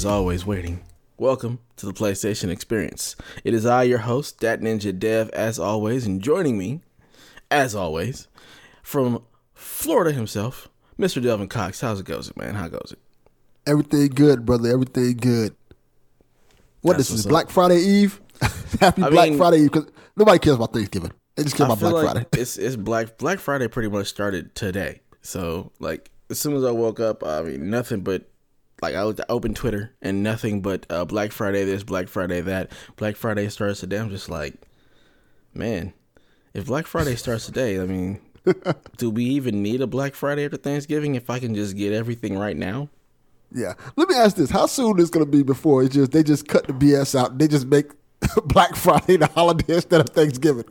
is always waiting. Welcome to the PlayStation Experience. It is I, your host, Dat Ninja Dev, as always, and joining me, as always, from Florida himself, Mr. Delvin Cox. How's it goes, man? How goes it? Everything good, brother. Everything good. What That's this is up. Black Friday Eve. Happy I Black mean- Friday Eve because nobody cares about Thanksgiving. They just care I about feel Black like Friday. it's it's Black Black Friday pretty much started today. So like as soon as I woke up, I mean nothing but like I would open Twitter and nothing but uh, Black Friday this, Black Friday that. Black Friday starts today. I'm just like, man, if Black Friday starts today, I mean, do we even need a Black Friday after Thanksgiving if I can just get everything right now? Yeah. Let me ask this: How soon is it going to be before it's just they just cut the BS out? They just make Black Friday the holiday instead of Thanksgiving.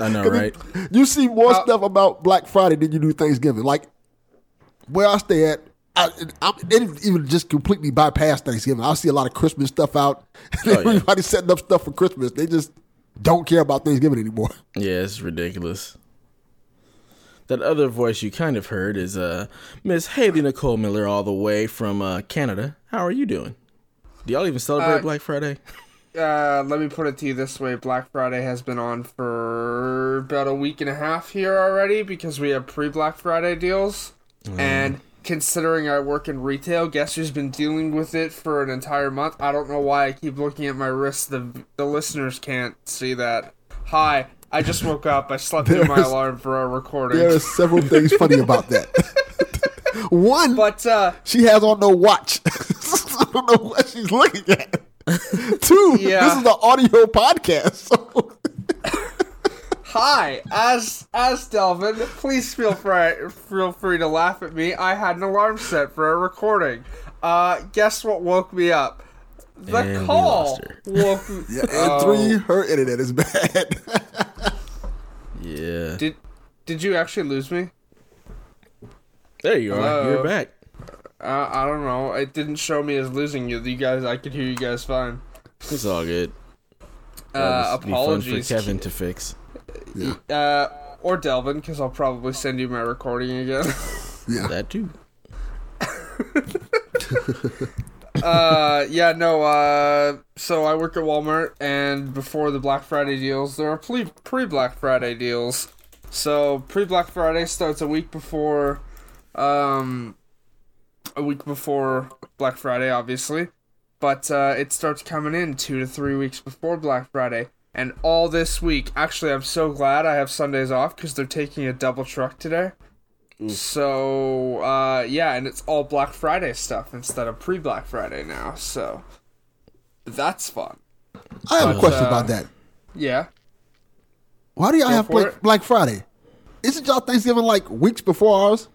I know, 'Cause right? it- You see more stuff about Black Friday than you do Thanksgiving. Like where I stay at. I, I, they didn't even just completely bypass Thanksgiving. I see a lot of Christmas stuff out. Oh, yeah. Everybody setting up stuff for Christmas. They just don't care about Thanksgiving anymore. Yeah, it's ridiculous. That other voice you kind of heard is uh Miss Haley Nicole Miller all the way from uh, Canada. How are you doing? Do y'all even celebrate Uh, Black Friday? Uh, let me put it to you this way: Black Friday has been on for about a week and a half here already because we have pre-Black Friday deals. And considering I work in retail, guess who's been dealing with it for an entire month? I don't know why I keep looking at my wrist. The the listeners can't see that. Hi, I just woke up. I slept through my alarm for our recording. There are several things funny about that. One, But uh, she has on no watch. I don't know what she's looking at. Two, Yeah. this is an audio podcast. So Hi, as as Delvin, please feel free feel free to laugh at me. I had an alarm set for a recording. Uh, guess what woke me up? The And we call lost her. woke me. and Three, her internet is bad. Yeah. Did did you actually lose me? There you are. Hello? You're back. Uh, I don't know. It didn't show me as losing you. You guys, I could hear you guys fine. It's all good. Uh, That'll be fun apologies, for Kevin to fix. Uh, or Delvin, because I'll probably send you my recording again. yeah. That too. uh yeah no uh so i work at walmart and before the black friday deals there are pre pre black friday deals so pre black friday starts a week before um a week before black friday obviously but uh it starts coming in two to three weeks before black friday and all this week actually i'm so glad i have sundays off because they're taking a double truck today so uh, yeah, and it's all Black Friday stuff instead of pre Black Friday now. So that's fun. I have a question uh, about that. Yeah. Why do y'all go have Black, it. Black Friday? Isn't y'all Thanksgiving like weeks before ours?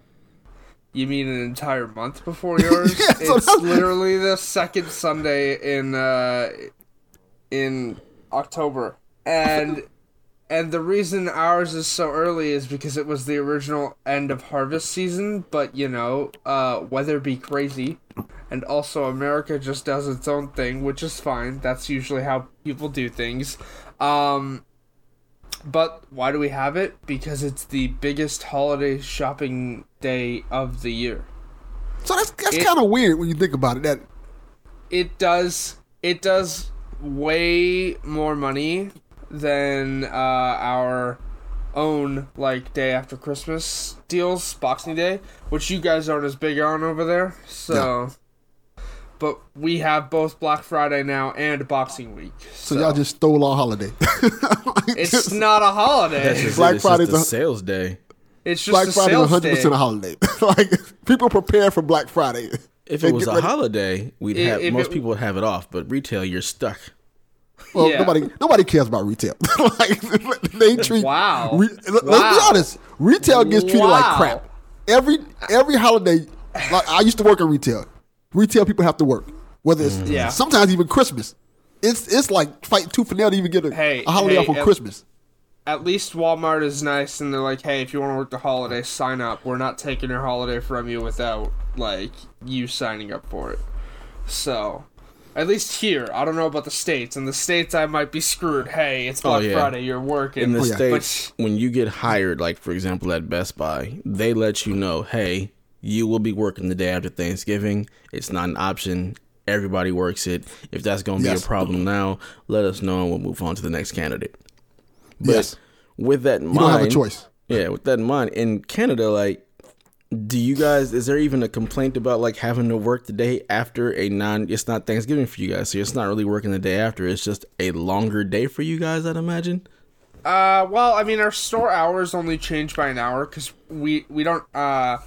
You mean an entire month before yours? Yeah, it's literally the second Sunday in uh, in October, and and the reason ours is so early is because it was the original end of harvest season. But you know, uh, weather be crazy, and also America just does its own thing, which is fine. That's usually how people do things. Um, but why do we have it? Because it's the biggest holiday shopping day of the year. So that's that's kind of weird when you think about it. That It does it does way more money than uh, our own like day after Christmas deals, Boxing Day, which you guys aren't as big on over there. So but we have both Black Friday now and Boxing Week. So, y'all just stole our holiday. It's not a holiday. Just Black it. It's just Friday's a a- sales day. it's just Black a Friday is sales 100 day. percent a holiday. like people prepare for Black Friday. If it was a ready- holiday, we'd I- have if most it- people would have it off, but retail, you're stuck. Well, Yeah. nobody nobody cares about retail. like they treat Wow. re- let- Let's Wow. be honest. Retail gets treated like crap. Every every holiday, like I used to work in retail. Retail people have to work, whether it's Yeah. sometimes even Christmas. It's it's like fighting tooth and nail to even get a, Hey, a holiday hey, off on uh, Christmas. At least Walmart is nice, and they're like, "Hey, if you want to work the holiday, sign up. We're not taking your holiday from you without like you signing up for it." So, at least here, I don't know about the states. In the states, I might be screwed. Hey, it's oh, Black Oh, yeah. Friday. You're working. In the Oh, yeah. states, when you get hired, like for example at Best Buy, they let you know, hey, you will be working the day after Thanksgiving. It's not an option. Everybody works it. If that's going to be Yes. a problem now, let us know and we'll move on to the next candidate. But Yes. with that in You mind, don't have a choice. Yeah, with that in mind, in Canada, like, do you guys? Is there even a complaint about like having to work the day after a non? It's not Thanksgiving for you guys, so it's not really working the day after. It's just a longer day for you guys, I'd imagine. Uh, well, I mean, our store hours only change by an hour because we we don't uh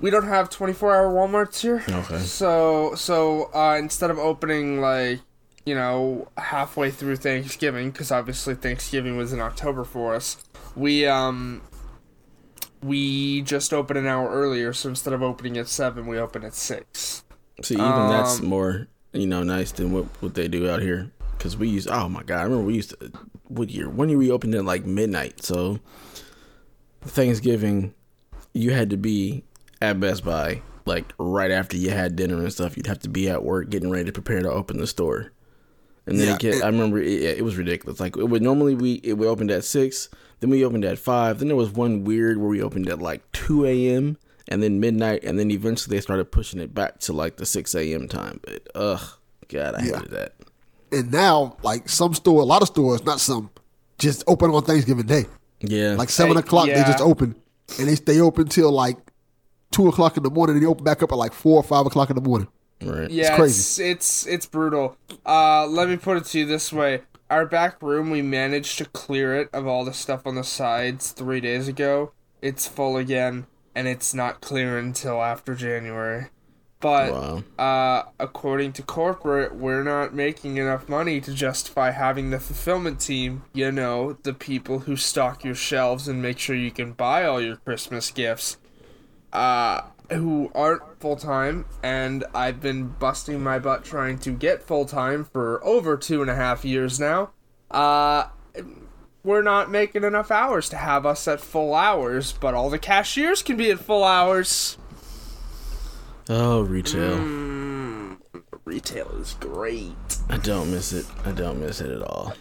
we don't have twenty four hour WalMarts here. Okay. So so uh, instead of opening like you know halfway through Thanksgiving, because obviously Thanksgiving was in October for us, we um we just open an hour earlier. So instead of opening at seven, we open at six. See, even that's Um, more you know nice than what what they do out here. Because we used, oh my god, I remember we used to. What year? When year we opened at like midnight. So Thanksgiving, you had to be at Best Buy like right after you had dinner and stuff. You'd have to be at work getting ready to prepare to open the store. And then Yeah, it get, it- I remember it, it was ridiculous. Like it would normally we it we opened at six, then we opened at five. Then there was one weird where we opened at like two a.m. and then midnight, and then eventually they started pushing it back to like the six a.m. time. But ugh, God, I Yeah. hated that. And now, like some store, a lot of stores, not some, just open on Thanksgiving Day. Yeah, Like seven Hey, o'clock, they just open, and they stay open till like two o'clock in the morning. And they open back up at like four or five o'clock in the morning. right. Yeah, crazy. it's it's it's brutal. Uh, let me put it to you this way: our back room, we managed to clear it of all the stuff on the sides three days ago. It's full again, and it's not clear until after January. But Wow. uh, according to corporate, we're not making enough money to justify having the fulfillment team. You know, the people who stock your shelves and make sure you can buy all your Christmas gifts uh, who aren't full time, and I've been busting my butt trying to get full time for over two and a half years now. Uh, we're not making enough hours to have us at full hours, but all the cashiers can be at full hours. Oh, retail. Mm. Retail is great. I don't miss it. I don't miss it at all.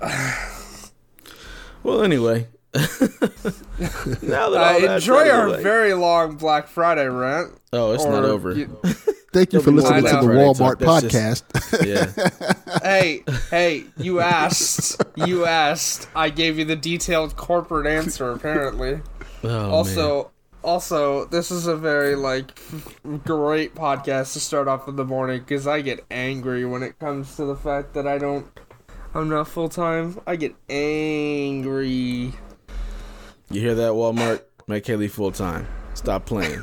well, anyway. Now that Uh, enjoy our the very long Black Friday rant. Oh, it's not over. you- Thank you for listening to the Walmart talk. That's podcast. yeah. hey, hey, you asked. You asked. I gave you the detailed corporate answer, apparently. Oh, also also this is a very like great podcast to start off in the morning because i get angry when it comes to the fact that i don't i'm not full-time i get angry man. You hear that, Walmart? Make Haley full time. Stop playing.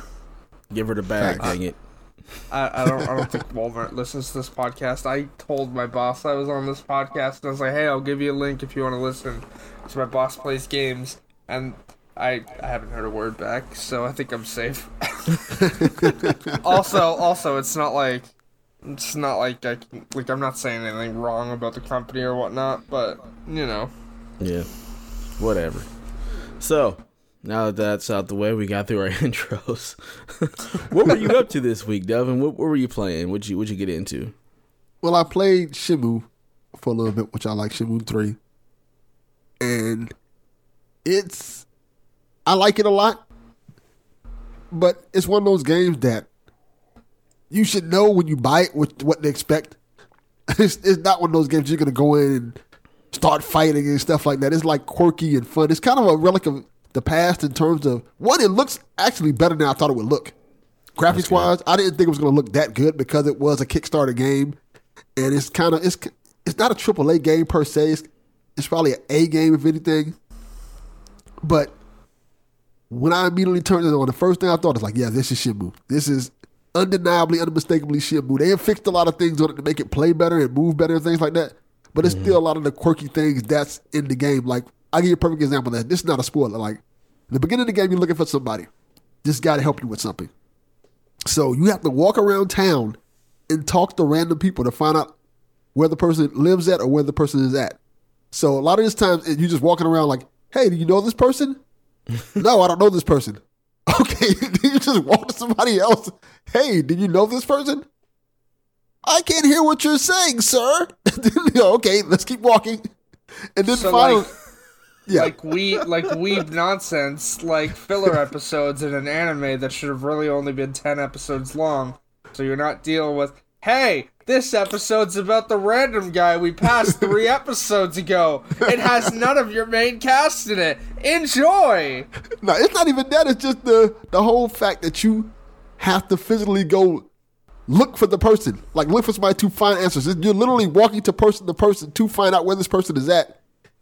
Give her the bag, dang it. I, I don't i don't think walmart listens to this podcast i told my boss i was on this podcast and i was like hey i'll give you a link if you want to listen so my boss plays games and I, I haven't heard a word back, so I think I'm safe. also, also, it's not like it's not like I can, like I'm not saying anything wrong about the company or whatnot, but you know, Yeah. Whatever. So, now that that's out the way, we got through our intros. what were you up to this week, Devin? What, what were you playing? What'd you What'd you get into? well, I played Shenmue for a little bit, which I like Shenmue three, and it's I like it a lot, but it's one of those games that you should know when you buy it what what to expect. It's, it's not one of those games you're gonna go in and start fighting and stuff like that. It's like quirky and fun. It's kind of a relic of the past in terms of what It looks actually better than I thought it would look. graphics wise. I didn't think it was going to look that good because it was a Kickstarter game, and it's kind of it's it's not a triple A game per se. It's, it's probably an A game if anything. But when I immediately turned it on, the first thing I thought was like, yeah, this is Shenmue. This is undeniably, unmistakably Shenmue. They have fixed a lot of things on it to make it play better and move better and things like that. But it's mm-hmm. still a lot of the quirky things that's in the game. Like I'll give you a perfect example of that. This is not a spoiler. Like in the beginning of the game, you're looking for somebody. This guy to help you with something. So you have to walk around town and talk to random people to find out where the person lives at or where the person is at. So a lot of this time you're just walking around like, hey, do you know this person? no, I don't know this person. Okay, you just walk to somebody else. Hey, did you know this person? I can't hear what you're saying, sir. okay, let's keep walking. And then So, finally, like- yeah, like we like weeb nonsense, like filler episodes in an anime that should have really only been ten episodes long. So you're not dealing with, hey, this episode's about the random guy we passed three episodes ago. It has none of your main cast in it. Enjoy. no, it's not even that. It's just the the whole fact that you have to physically go look for the person, like look for somebody to find answers. You're literally walking to person to person to find out where this person is at.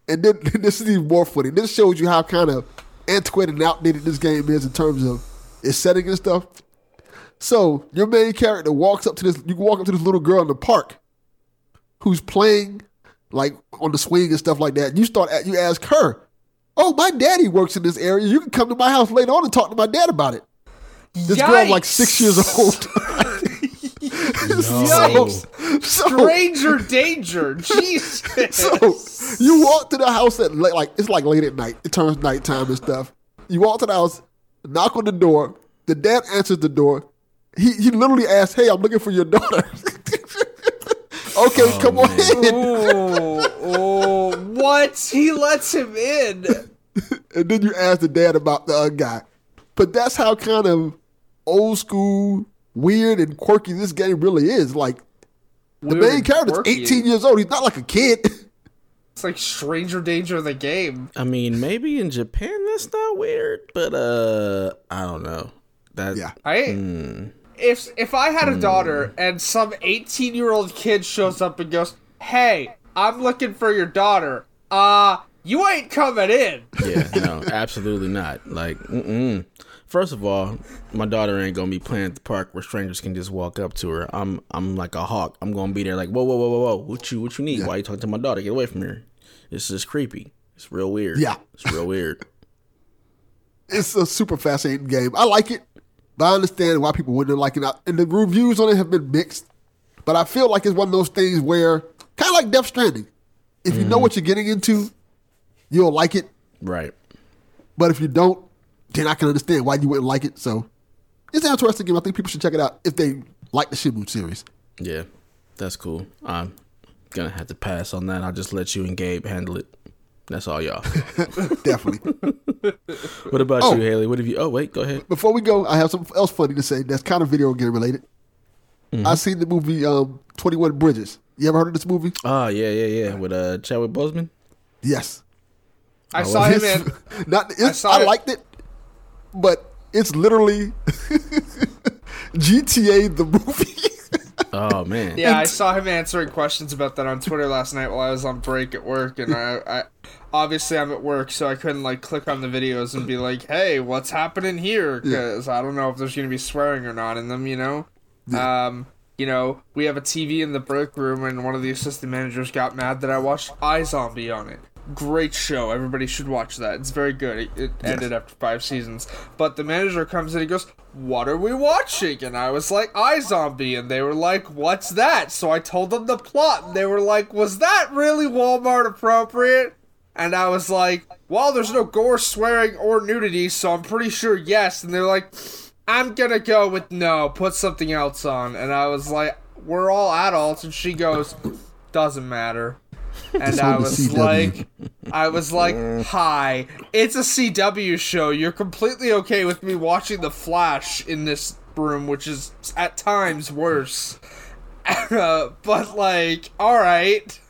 And then this is even more funny. This shows you how kind of antiquated and outdated this game is in terms of its setting and stuff. So your main character walks up to this. You walk up to this little girl in the park, who's playing like on the swing and stuff like that. And you start. at- You ask her, "Oh, my daddy works in this area. You can come to my house later on and talk to my dad about it." This girl, like six years old. so, so, Stranger danger. Jesus. so you walk to the house at late, like it's like late at night. It turns nighttime and stuff. You walk to the house, knock on the door. The dad answers the door. He he literally asks, "Hey, I'm looking for your daughter." okay, oh, come on in. oh, oh, what? He lets him in. and then you ask the dad about the other guy. But that's how kind of old school, weird, and quirky this game really is. Like the Weird main character's quirky. 18 years old. He's not like a kid. It's like stranger danger in the game. I mean, maybe in Japan that's not weird, but uh, I don't know. That yeah. I if if I had a daughter and some 18 year old kid shows up and goes, "Hey, I'm looking for your daughter. Uh, you ain't coming in." yeah, no, absolutely not. Like, mm-mm. First of all, my daughter ain't gonna be playing at the park where strangers can just walk up to her. I'm, I'm like a hawk. I'm gonna be there, like, whoa, whoa, whoa, whoa, whoa. What you, what you need? Why you talking to my daughter? Get away from here. This is creepy. It's real weird. Yeah. it's real weird. It's a super fascinating game. I like it, but I understand why people wouldn't like it. And the reviews on it have been mixed. But I feel like it's one of those things where, kind of like Death Stranding, if you know mm-hmm. what you're getting into, you'll like it. Right. But if you don't, then I can understand why you wouldn't like it. So it's an interesting game. I think people should check it out if they like the Shenmue series. Yeah, that's cool. I'm gonna have to pass on that. I'll just let you and Gabe handle it. That's all y'all. Definitely. what about Oh. you, Haley? What have you? Oh, wait, go ahead. Before we go, I have something else funny to say that's kind of video game related. I seen the movie um, 21 Bridges. You ever heard of this movie? Oh, yeah, yeah, yeah. With uh, Chadwick Boseman. Yes. I saw him in. Not, it's, I, saw it. liked it, but it's literally GTA the movie. Oh man. Yeah, I saw him answering questions about that on Twitter last night while I was on break at work, and I, I obviously I'm at work, so I couldn't like click on the videos and be like, "Hey, what's happening here?" Because I don't know if there's gonna be swearing or not in them, you know. Um, you know, we have a TV in the break room, and one of the assistant managers got mad that I watched iZombie on it. Great show. Everybody should watch that. It's very good. It, it ended after five seasons. But the manager comes in and goes, What are we watching? And I was like, iZombie. And they were like, What's that? So I told them the plot. And they were like, Was that really Walmart appropriate? And I was like, Well, there's no gore, swearing, or nudity, so I'm pretty sure yes. And they're like, I'm gonna go with no, put something else on. And I was like, We're all adults. And she goes, Doesn't matter. And I was like, I was like, hi, it's a CW show. You're completely okay with me watching The Flash in this room, which is at times worse. Uh, but, like, alright.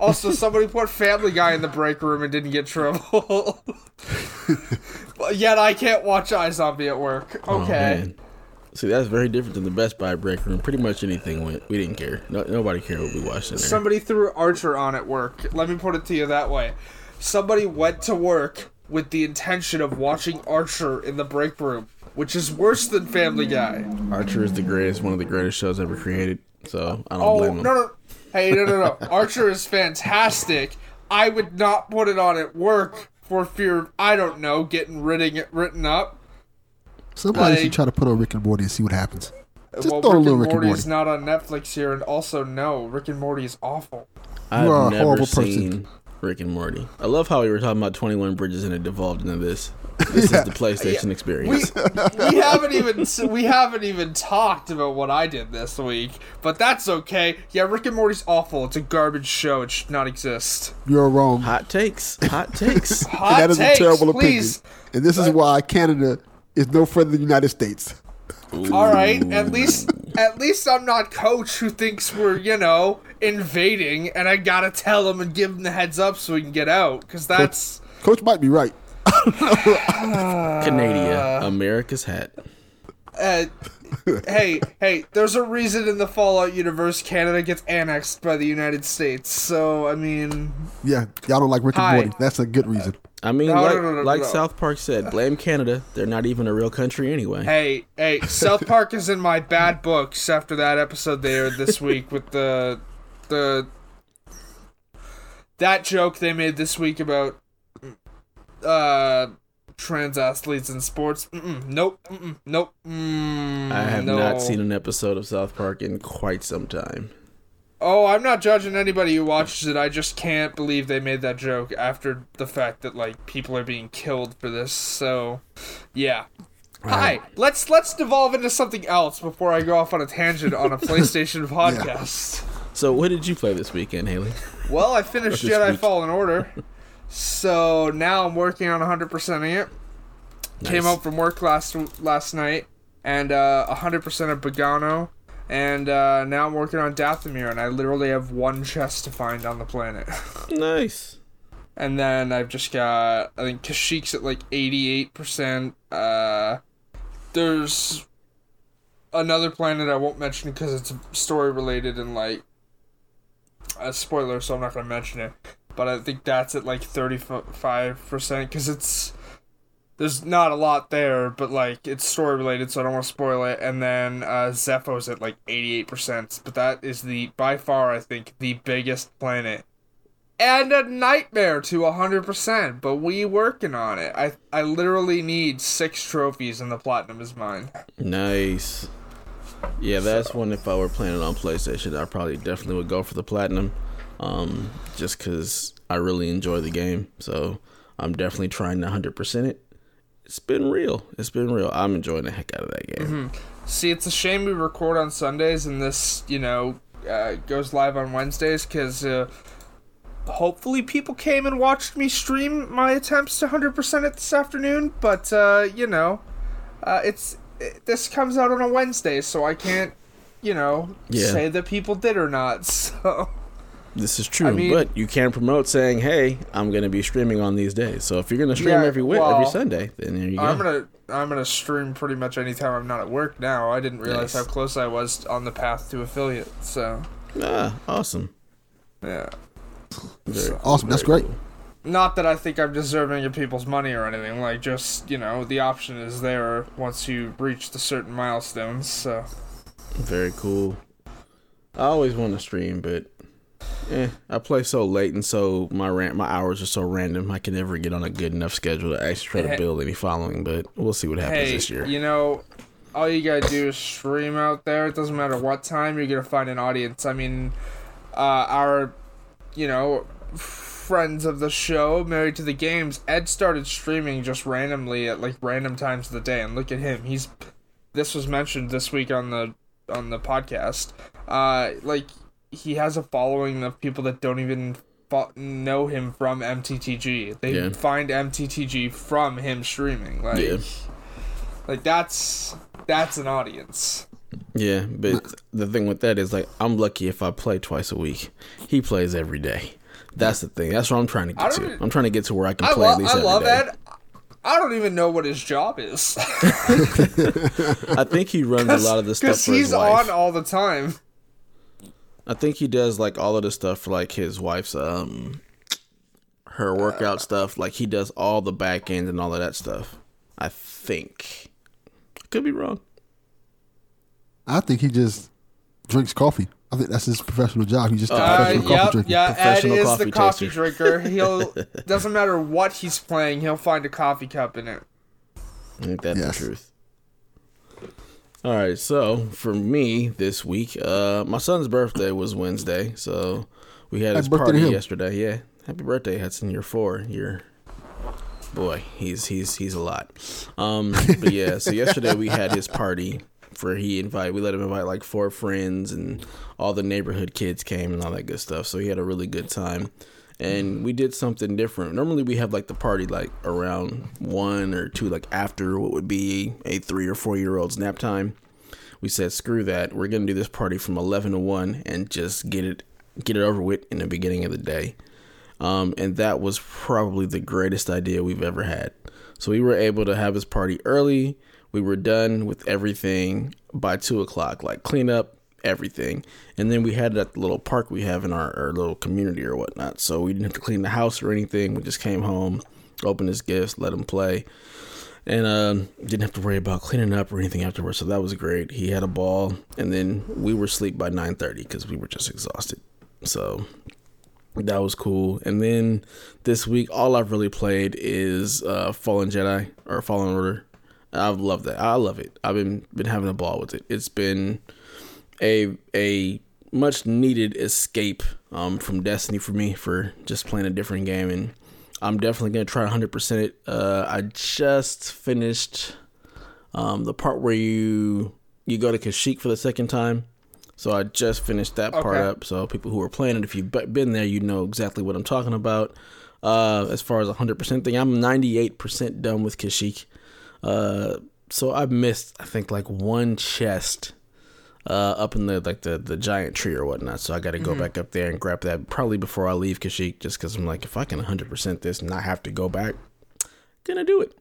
Also, somebody put Family Guy in the break room and didn't get trouble. but yet I can't watch iZombie at work. Oh, Okay. man. See, that's very different than the Best Buy break room. Pretty much anything went. We didn't care. No, nobody cared what we watched in there. Somebody threw Archer on at work. Let me put it to you that way. Somebody went to work with the intention of watching Archer in the break room, which is worse than Family Guy. Archer is the greatest, one of the greatest shows ever created. So I don't Oh blame no him. no, hey no no no, Archer is fantastic. I would not put it on at work for fear of I don't know getting written written up. Somebody Like- should try to put on Rick and Morty and see what happens. Just well, throw a Rick little and Rick and Morty's Morty. not on Netflix here, and also no, Rick and Morty is awful. I've You are a never horrible person. seen Rick and Morty. I love how we were talking about Twenty One Bridges and it devolved into this. This is the PlayStation We experience. we haven't even we haven't even talked about what I did this week, but that's okay. Yeah, Rick and Morty's awful. It's a garbage show. It should not exist. You're wrong. Hot takes. Hot takes. Hot and that is takes, a terrible please. opinion. And this is why Canada is no further than the United States. All right, at least at least I'm not coach who thinks we're you know invading, and I gotta tell him and give him the heads up so we can get out. Because that's Coach might be right. Canada, America's hat. uh, hey hey. There's a reason in the Fallout universe Canada gets annexed by the United States. So I mean, Yeah, y'all don't like Rick and Morty. That's a good reason. I mean, No, like, no, no, like. South Park said, blame Canada. They're not even a real country anyway. Hey, hey, South Park is in my bad books after that episode they aired this week with the the that joke they made this week about uh trans athletes in sports. Mm-mm, nope, mm-mm, nope. Mm, I have no. not seen an episode of South Park in quite some time. Oh, I'm not judging anybody who watches it. I just can't believe they made that joke after the fact that like people are being killed for this. So, yeah. Hi. Let's let's devolve into something else before I go off on a tangent on a PlayStation podcast. So, what did you play this weekend, Haley? Well, I finished Jedi week. Fallen Order. So now I'm working on 100%ing it. Came Nice. out from work last last night and uh, 100% of Bogano. And uh, now I'm working on Dathomir, and I literally have one chest to find on the planet. Nice. and then I've just got, I think Kashyyyk's at like 88%. Uh, there's another planet I won't mention because it's story related and like a spoiler, so I'm not going to mention it. But I think that's at like 35% because it's there's not a lot there, but like it's story related, so I don't want to spoil it. And then uh, Zeffo's at like 88%, but that is the by far I think the biggest planet and a nightmare to 100%, but we working on it. I I literally need 6 trophies and the platinum is mine. Nice. Yeah, that's one. If I were playing it on PlayStation, I probably definitely would go for the platinum, um, just because I really enjoy the game. So I'm definitely trying to hundred percent it. It's been real. It's been real. I'm enjoying the heck out of that game. See, it's a shame we record on Sundays and this, you know, uh, goes live on Wednesdays because uh, hopefully people came and watched me stream my attempts to 100% it this afternoon. But, uh, you know, uh, it's it, this comes out on a Wednesday, so I can't, you know, Yeah. say that people did or not. So, This is true, mean- but you can promote saying, "Hey, I'm going to be streaming on these days." So if you're going to stream Yeah, every week, every Sunday, then there you go. I'm gonna I'm gonna stream pretty much anytime I'm not at work now. I didn't realize Nice. how close I was on the path to affiliate. So, ah, awesome. yeah. Very, Awesome. That's great. cool. Not that I think I'm deserving of people's money or anything. Like, just you know, the option is there once you reach the certain milestones. So, Very cool. I always want to stream, but eh, I play so late and so my ran- my hours are so random. I can never get on a good enough schedule to actually try to build any following. But we'll see what happens hey, this year. you know, all you gotta do is stream out there. It doesn't matter what time you're gonna find an audience. I mean, uh, our, you know, friends of the show, married to the games, Ed started streaming just randomly at like random times of the day, and look at him. He's this was mentioned this week on the on the podcast. Uh, like he has a following of people that don't even fo- know him from MTTG. They Yeah. find MTTG from him streaming. Like, Yeah. like that's that's an audience. Yeah, but the thing with that is like I'm lucky if I play twice a week. He plays every day. That's the thing. That's what I'm trying to get to. I'm trying to get to where I can I play at love least I every love day. Ed. I don't even know what his job is. I think he runs a lot of the stuff Because he's on all the time. I think he does like all of the stuff for like his wife's um her workout stuff. Like he does all the back end and all of that stuff. I think. Could be wrong. I think he just drinks coffee. I think that's his professional job. He just a Uh, professional coffee yep, drinker. yeah, Ed is coffee the coffee taster. drinker. He'll doesn't matter what he's playing, he'll find a coffee cup in it. I think that's Yes. the truth. All right, so for me this week, uh, my son's birthday was Wednesday, so we had his party yesterday. Yeah, happy birthday, Hudson! You're four. You're boy, he's he's he's a lot. Um, but yeah, so yesterday we had his party for he invited. We let him invite like four friends, and all the neighborhood kids came and all that good stuff. So he had a really good time and we did something different. Normally we have like the party like around one or two, like after what would be a three or four year old's nap time. We said screw that. We're gonna do this party from eleven to one and just get it get it over with in the beginning of the day. Um, and that was probably the greatest idea we've ever had. So we were able to have this party early. We were done with everything by two o'clock, like clean up everything. And then we had it at the little park we have in our, our little community or whatnot. So we didn't have to clean the house or anything. We just came home, opened his gifts, let him play. And um, didn't have to worry about cleaning up or anything afterwards. So that was great. He had a ball, and then we were asleep by nine thirty because we were just exhausted. So that was cool. And then this week, all I've really played is uh, Fallen Jedi or Fallen Order. I love that. I love it. I've been been having a ball with it. It's been a a much needed escape um, from Destiny for me for just playing a different game, and I'm definitely gonna try 100% it. Uh, I just finished um, the part where you you go to Kashyyyk for the second time. So I just finished that part Okay. up. So people who are playing it, if you've been there, you know exactly what I'm talking about. Uh, as far as 100% thing, I'm 98% done with Kashyyyk. Uh, so I've missed, I think, like one chest uh, up in the like the, the giant tree or whatnot. So I got to go back up there and grab that probably before I leave Kashyyyk, just because I'm like, if I can 100% this and not have to go back, gonna do it.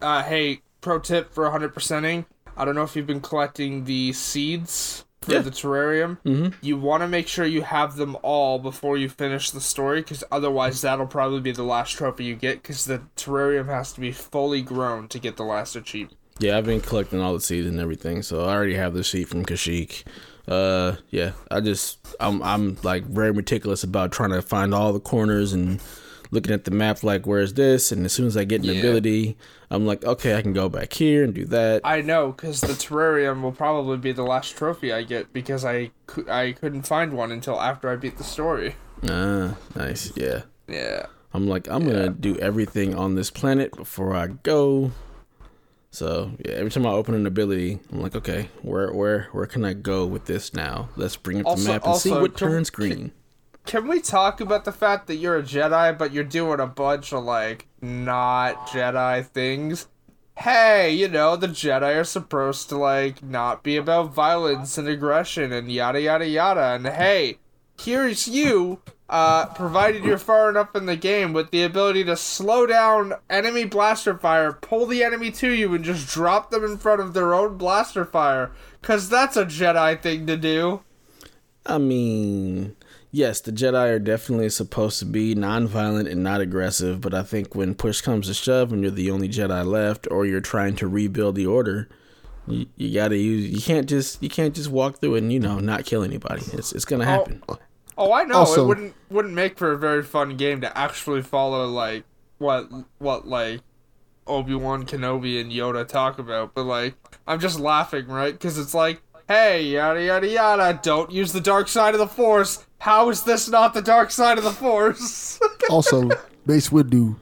Uh, hey, pro tip for 100%ing. I don't know if you've been collecting the seeds for Yeah. the terrarium. Mm-hmm. You want to make sure you have them all before you finish the story, because otherwise that'll probably be the last trophy you get, because the terrarium has to be fully grown to get the last achievement. Yeah, I've been collecting all the seeds and everything, so I already have the seed from Kashyyyk. Uh, yeah, I just I'm I'm like very meticulous about trying to find all the corners and looking at the map like where's this, and as soon as I get an Yeah. ability, I'm like okay, I can go back here and do that. I know, because the terrarium will probably be the last trophy I get, because I, I couldn't find one until after I beat the story. Ah, nice. Yeah, Yeah. I'm like I'm gonna do everything on this planet before I go. So yeah, every time I open an ability, I'm like, okay, where where where can I go with this now? Let's bring up the map and see what can- turns green. Can we talk about the fact that you're a Jedi, but you're doing a bunch of like not Jedi things? Hey, you know, the Jedi are supposed to like not be about violence and aggression and yada yada yada. And hey, here's you, uh, provided you're far enough in the game with the ability to slow down enemy blaster fire, pull the enemy to you, and just drop them in front of their own blaster fire. Cause that's a Jedi thing to do. I mean, yes, the Jedi are definitely supposed to be non-violent and not aggressive, but I think when push comes to shove and you're the only Jedi left or you're trying to rebuild the order, you, you got to use you can't just you can't just walk through and, you know, not kill anybody. It's it's going to happen. Oh, Oh, I know. Also- it wouldn't wouldn't make for a very fun game to actually follow like what what like Obi Wan Kenobi and Yoda talk about, but like I'm just laughing, right? Because it's like, hey, yada yada yada, don't use the dark side of the Force. How is this not the dark side of the Force? also, Mace Windu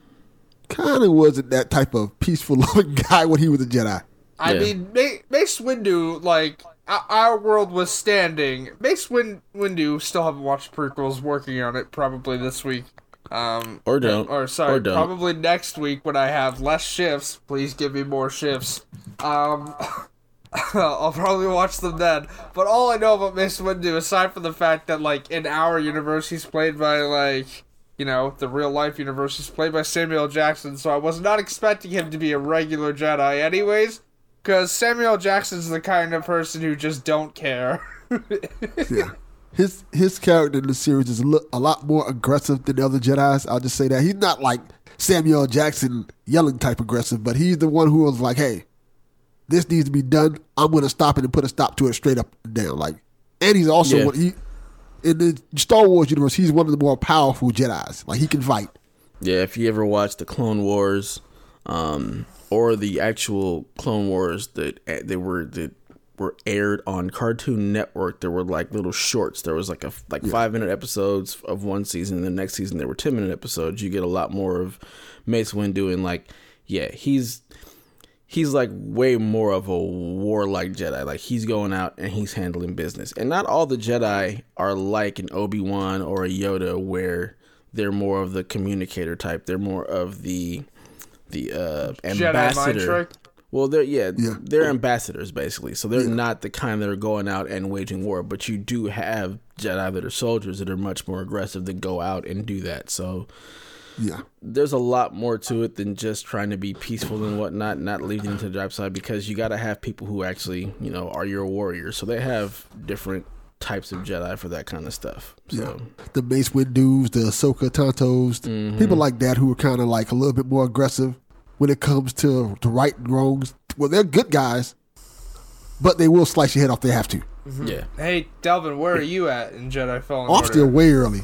kind of wasn't that type of peaceful, loving guy when he was a Jedi. I Yeah. mean, Ma- Mace Windu, like o- our world was standing. Mace Win- Windu still haven't watched prequels. Working on it probably this week. Um, Or don't. Or sorry, Or don't. probably next week when I have less shifts. Please give me more shifts. Um, I'll probably watch them then. But all I know about Mace Windu, aside from the fact that like in our universe he's played by like you know, the real life universe, he's played by Samuel Jackson, so I was not expecting him to be a regular Jedi, anyways, because Samuel L. Jackson's the kind of person who just don't care. Yeah. His his character in the series is a, lot more aggressive than the other Jedi's. I'll just say that he's not like Samuel Jackson yelling type aggressive, but he's the one who was like, "Hey, this needs to be done. I'm going to stop it and put a stop to it straight up and down." Like, and he's also Yeah. one, he in the Star Wars universe. He's one of the more powerful Jedi's. Like he can fight. Yeah, if you ever watched the Clone Wars, um, or the actual Clone Wars that eh, they were that were aired on Cartoon Network, there were like little shorts. There was like a like five minute episodes of one season, and the next season there were ten minute episodes. You get a lot more of Mace Windu, and like, yeah, he's he's like way more of a warlike Jedi. Like he's going out and he's handling business. And not all the Jedi are like an Obi Wan or a Yoda, where they're more of the communicator type. They're more of the the uh, ambassador. Well, they're yeah, Yeah. they're ambassadors basically. So they're not the kind that are going out and waging war. But you do have Jedi that are soldiers that are much more aggressive that go out and do that. So Yeah. there's a lot more to it than just trying to be peaceful and whatnot, not leading into the dark side because you got to have people who actually, you know, are your warriors. So they have different types of Jedi for that kind of stuff. So the Mace Windu's, the Ahsoka Tanos, people like that who are kind of like a little bit more aggressive when it comes to, to right and wrongs. Well, they're good guys, but they will slice your head off. They have to. yeah, Hey, Delvin, where are you at in Jedi Fallen I'm still way early,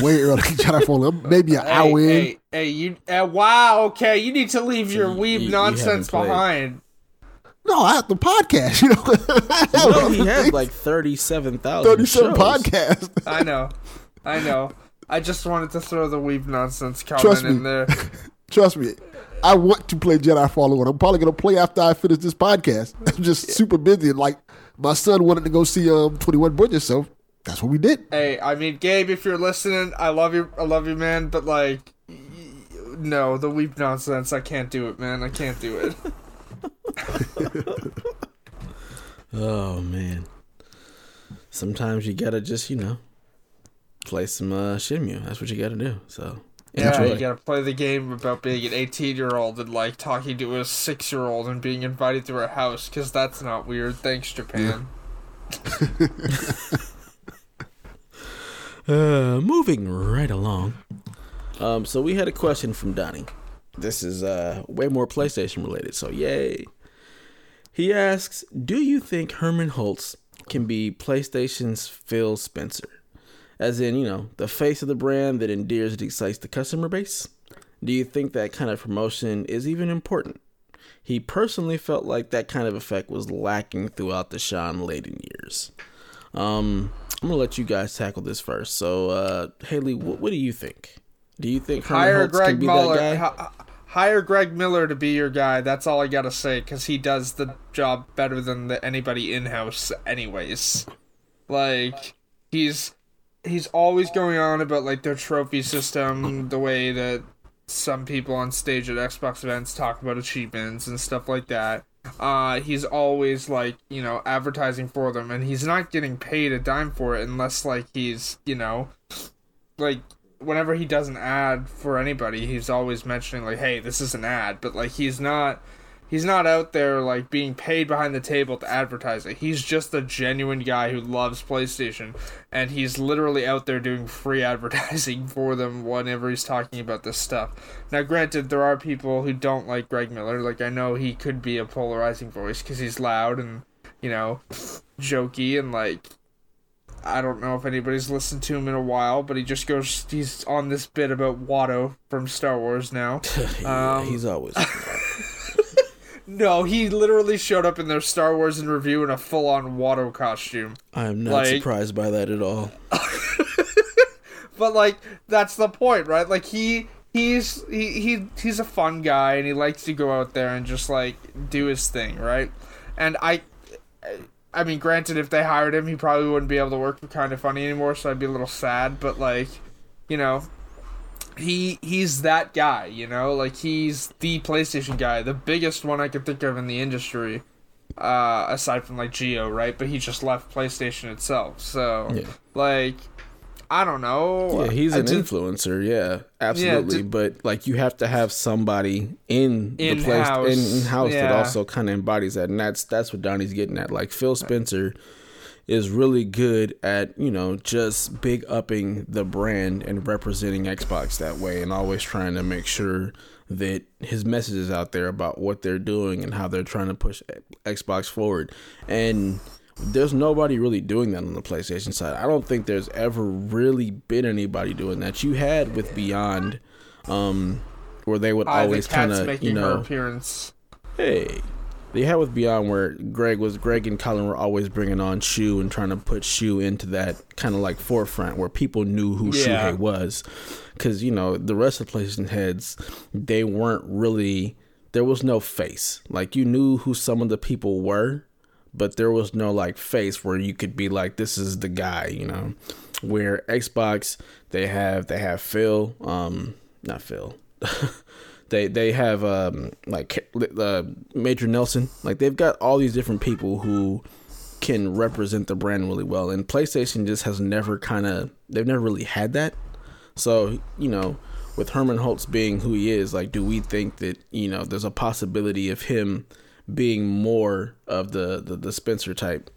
way early. Jedi Fallen. I'm maybe an Hey, hour in. hey, hey, you. Uh, wow, okay, you need to leave your you- weeb you- you nonsense haven't played. behind. No, I have the podcast. You know, you know he has like thirty-seven thousand thirty-seven podcasts. I know, I know. I just wanted to throw the weeb nonsense comment Trust me. in there. Trust me, I want to play Jedi Fallen Order. I'm probably gonna play after I finish this podcast. I'm just super busy, and like my son wanted to go see um Twenty One Bridges, so that's what we did. Hey, I mean, Gabe, if you're listening, I love you. I love you, man. But like, y- y- no, the weep nonsense. I can't do it, man. I can't do it. Oh man. Sometimes you gotta just you know play some uh, Shenmue. That's what you gotta do. So Yeah, you gotta play the game about being an 18 year old and like talking to a six year old and being invited to her house, because that's not weird. Thanks, Japan. Uh, moving right along. Um, so we had a question from Donnie. This is uh way more PlayStation related, so yay. He asks, "Do you think Hermen Hulst can be PlayStation's Phil Spencer, as in you know the face of the brand that endears and excites the customer base? Do you think that kind of promotion is even important?" He personally felt like that kind of effect was lacking throughout the Shawn Layden years. Um, I'm gonna let you guys tackle this first. So, uh, Haley, what, what do you think? Do you think Hermen Hire Hulst Greg can be Hire Greg Miller to be your guy. That's all I gotta say, because he does the job better than the, anybody in house, anyways. Like he's he's always going on about like their trophy system, the way that some people on stage at Xbox events talk about achievements and stuff like that. Uh, he's always like you know advertising for them, and he's not getting paid a dime for it unless like he's you know like whenever he does an ad for anybody, he's always mentioning like, "Hey, this is an ad," but like he's not he's not out there like being paid behind the table to advertise it. He's just a genuine guy who loves PlayStation and he's literally out there doing free advertising for them whenever he's talking about this stuff. Now, granted, there are people who don't like Greg Miller. Like I know he could be a polarizing voice cuz he's loud and, you know, jokey and like I don't know if anybody's listened to him in a while, but he just goes. He's on this bit about Watto from Star Wars now. Yeah, Um, he's always. No, he literally showed up in their Star Wars in review in a full-on Watto costume. I am not like- surprised by that at all. But like, that's the point, right? Like he he's he, he he's a fun guy and he likes to go out there and just like do his thing, right? And I. I mean, granted, if they hired him, he probably wouldn't be able to work for Kind of Funny anymore, so I'd be a little sad. But like, you know, he he's that guy, you know, like he's the PlayStation guy, the biggest one I could think of in the industry, uh, aside from like Geo, right? But he just left PlayStation itself, so Yeah. like, I don't know. Yeah, he's I an influencer. Yeah, absolutely. did- but like, you have to have somebody in the place In-house, in, in house that also kind of embodies that, and that's that's what Donnie's getting at. Like Phil Spencer is really good at you know just big upping the brand and representing Xbox that way, and always trying to make sure that his message is out there about what they're doing and how they're trying to push Xbox forward. And there's nobody really doing that on the PlayStation side. I don't think there's ever really been anybody doing that. You had with Beyond, um, where they would always kind of making you her know appearance. hey they had with beyond where greg was greg and colin were always bringing on shu and trying to put shu into that kind of like forefront where people knew who Yeah. shuhei was because you know the rest of the playstation heads they weren't really there was no face like you knew who some of the people were but there was no like face where you could be like this is the guy you know where xbox they have they have phil um not phil they they have um like uh, Major Nelson. Like they've got all these different people who can represent the brand really well. And PlayStation just has never kind of they've never really had that. So you know, with Hermen Hulst being who he is, like, do we think that you know there's a possibility of him being more of the the, the Spencer type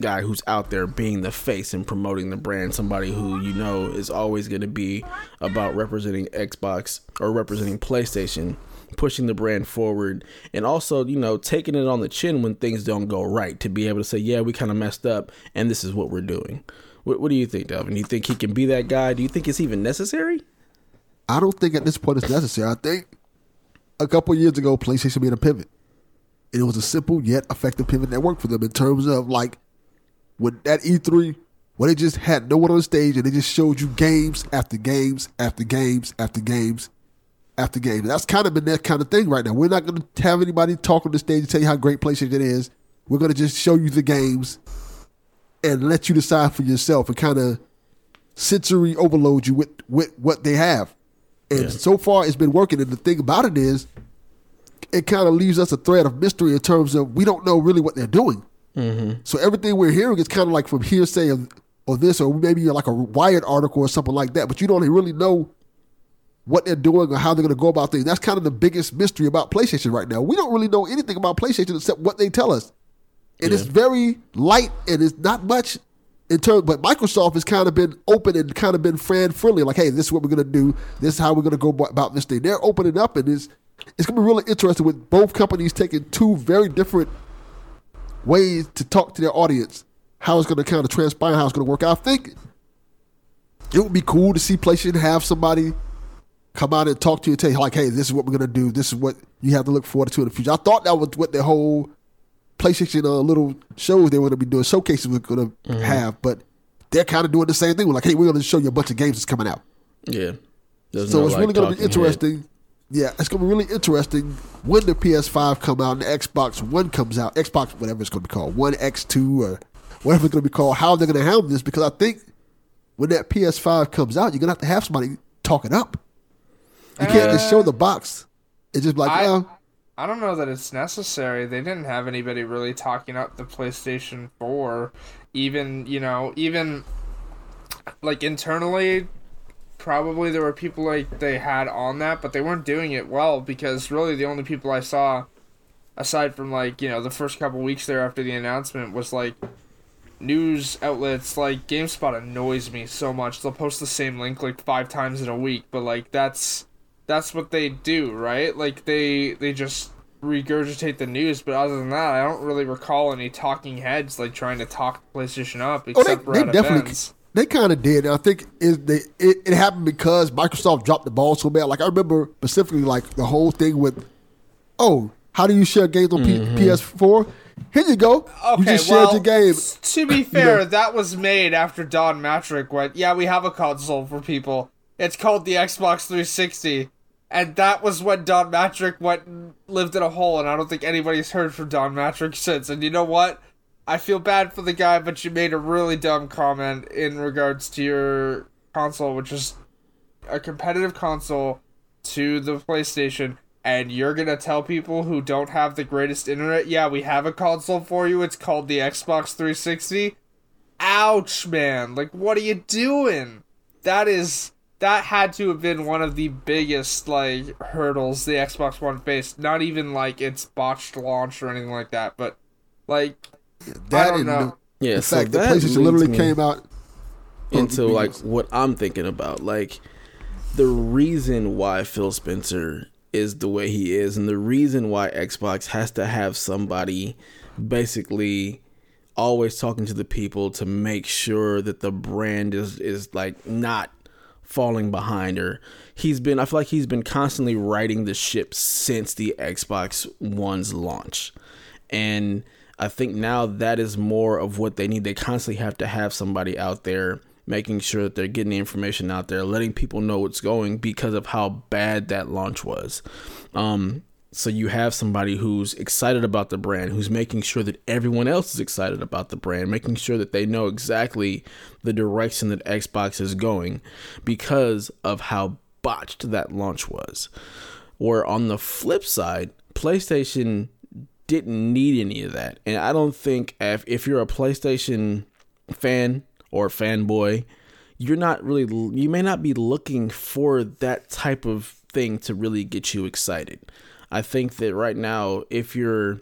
guy who's out there being the face and promoting the brand, somebody who you know is always going to be about representing Xbox or representing PlayStation, pushing the brand forward, and also, you know, taking it on the chin when things don't go right to be able to say, yeah, we kind of messed up and this is what we're doing. What, what do you think, Delvin? Do you think he can be that guy? Do you think it's even necessary? I don't think at this point it's necessary. I think a couple years ago, PlayStation made a pivot. And it was a simple yet effective pivot that worked for them in terms of like when that E3, where they just had no one on the stage and they just showed you games after games after games after games after games. That's kind of been that kind of thing right now. We're not going to have anybody talk on the stage and tell you how great PlayStation is. We're going to just show you the games and let you decide for yourself and kind of sensory overload you with, with what they have. And so far, it's been working. And the thing about it is, it kind of leaves us a thread of mystery in terms of we don't know really what they're doing. Mm-hmm. So everything we're hearing is kind of like from hearsay of, of this, or maybe like a Wired article or something like that. But you don't really know what they're doing or how they're going to go about things. That's kind of the biggest mystery about PlayStation right now. We don't really know anything about PlayStation except what they tell us, and it's very light and it's not much in terms. But Microsoft has kind of been open and kind of been friend friendly. Like, hey, this is what we're going to do. This is how we're going to go about this thing. They're opening up, and it's it's going to be really interesting with both companies taking two very different ways to talk to their audience. How it's going to kind of transpire, how it's going to work out. I think it would be cool to see PlayStation have somebody come out and talk to you and tell you like, hey, this is what we're gonna do. This is what you have to look forward to in the future. I thought that was what the whole PlayStation uh, little shows they were gonna be doing, showcases we're gonna have, but they're kind of doing the same thing. We're like, hey, we're gonna show you a bunch of games that's coming out. Yeah. There's So no, it's like, really gonna be interesting. head. Yeah, it's gonna be really interesting when the PS5 come out and the Xbox One comes out. Xbox, whatever it's gonna be called, One X2 or whatever it's gonna be called. How they're gonna handle this? Because I think when that PS5 comes out, you're gonna have to have somebody talk it up. You can't just show uh, the box. It's just like, I- well, I don't know that it's necessary. They didn't have anybody really talking up the PlayStation 4. Even, you know, even like internally, probably there were people like they had on that, but they weren't doing it well because really the only people I saw, aside from like, you know, the first couple weeks there after the announcement, was like news outlets like GameSpot annoys me so much. They'll post the same link like five times in a week, but like that's that's what they do, right? Like they they just regurgitate the news, but other than that, I don't really recall any talking heads like trying to talk PlayStation up oh, they, except for they definitely, events. They kind of did. And I think is they it, it happened because Microsoft dropped the ball so bad. Like I remember specifically, like the whole thing with, oh, how do you share games on P- mm-hmm. PS4? Here you go. Okay, you just well, shared your game. to be fair, that was made after Don Mattrick went, yeah, we have a console for people. It's called the Xbox 360. And that was when Don Mattrick went and lived in a hole, and I don't think anybody's heard from Don Mattrick since. And you know what? I feel bad for the guy, but you made a really dumb comment in regards to your console, which is a competitive console to the PlayStation, and you're gonna tell people who don't have the greatest internet, yeah, we have a console for you. It's called the Xbox 360. ouch, man. Like, what are you doing? That is that had to have been one of the biggest like hurdles the Xbox One faced. Not even like its botched launch or anything like that, but like That I don't and know. Yeah, the so fact that that PlayStation leads literally me- came out into like what I'm thinking about. Like the reason why Phil Spencer is the way he is, and the reason why Xbox has to have somebody basically always talking to the people to make sure that the brand is is like not falling behind or he's been I feel like he's been constantly riding the ship since the Xbox One's launch. And I think now that is more of what they need. They constantly have to have somebody out there making sure that they're getting the information out there, letting people know what's going because of how bad that launch was. Um, so you have somebody who's excited about the brand, who's making sure that everyone else is excited about the brand, making sure that they know exactly the direction that Xbox is going because of how botched that launch was. Where on the flip side, PlayStation didn't need any of that. And I don't think if, if you're a PlayStation fan or fanboy, you're not really, you may not be looking for that type of thing to really get you excited. I think that right now, if you're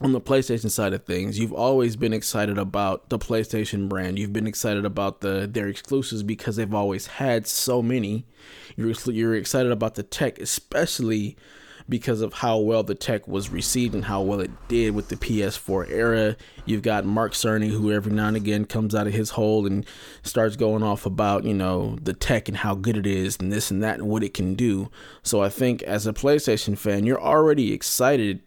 on the PlayStation side of things, you've always been excited about the PlayStation brand. You've been excited about the their exclusives because they've always had so many. You're you're excited about the tech, especially because of how well the tech was received and how well it did with the PS4 era. You've got Mark Cerny, who every now and again comes out of his hole and starts going off about, you know, the tech and how good it is and this and that and what it can do. So I think as a PlayStation fan, you're already excited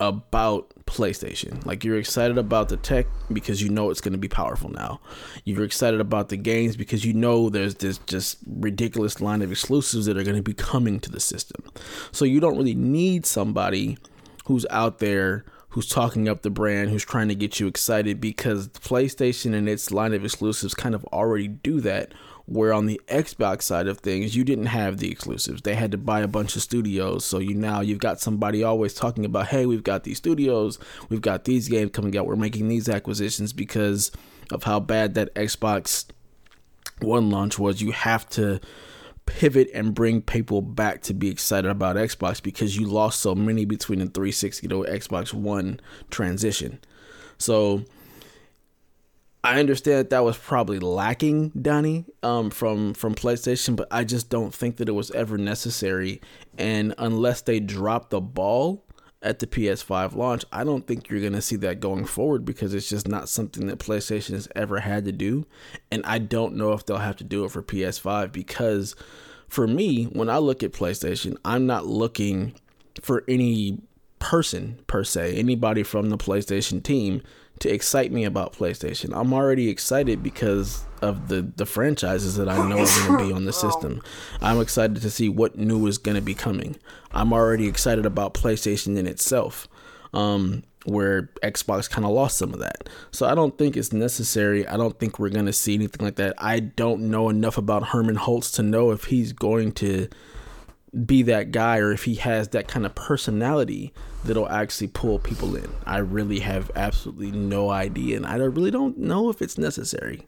about PlayStation. Like you're excited about the tech because you know it's going to be powerful now. You're excited about the games because you know there's this just ridiculous line of exclusives that are going to be coming to the system. So you don't really need somebody who's out there who's talking up the brand, who's trying to get you excited because PlayStation and its line of exclusives kind of already do that. Where on the Xbox side of things, you didn't have the exclusives. They had to buy a bunch of studios. So you now you've got somebody always talking about, hey, we've got these studios, we've got these games coming out, we're making these acquisitions because of how bad that Xbox One launch was. You have to pivot and bring people back to be excited about Xbox because you lost so many between the 360 to Xbox One transition. So I understand that, was probably lacking, Donnie, um, from from PlayStation, but I just don't think that it was ever necessary. And unless they drop the ball at the PS5 launch, I don't think you're gonna see that going forward because it's just not something that PlayStation has ever had to do. And I don't know if they'll have to do it for PS5 because for me, when I look at PlayStation, I'm not looking for any person per se, anybody from the PlayStation team to excite me about PlayStation. I'm already excited because of the the franchises that I know are going to be on the system. I'm excited to see what new is going to be coming. I'm already excited about PlayStation in itself. Um where Xbox kind of lost some of that. So I don't think it's necessary. I don't think we're going to see anything like that. I don't know enough about Hermen Hulst to know if he's going to be that guy or if he has that kind of personality that'll actually pull people in. I really have absolutely no idea and I really don't know if it's necessary.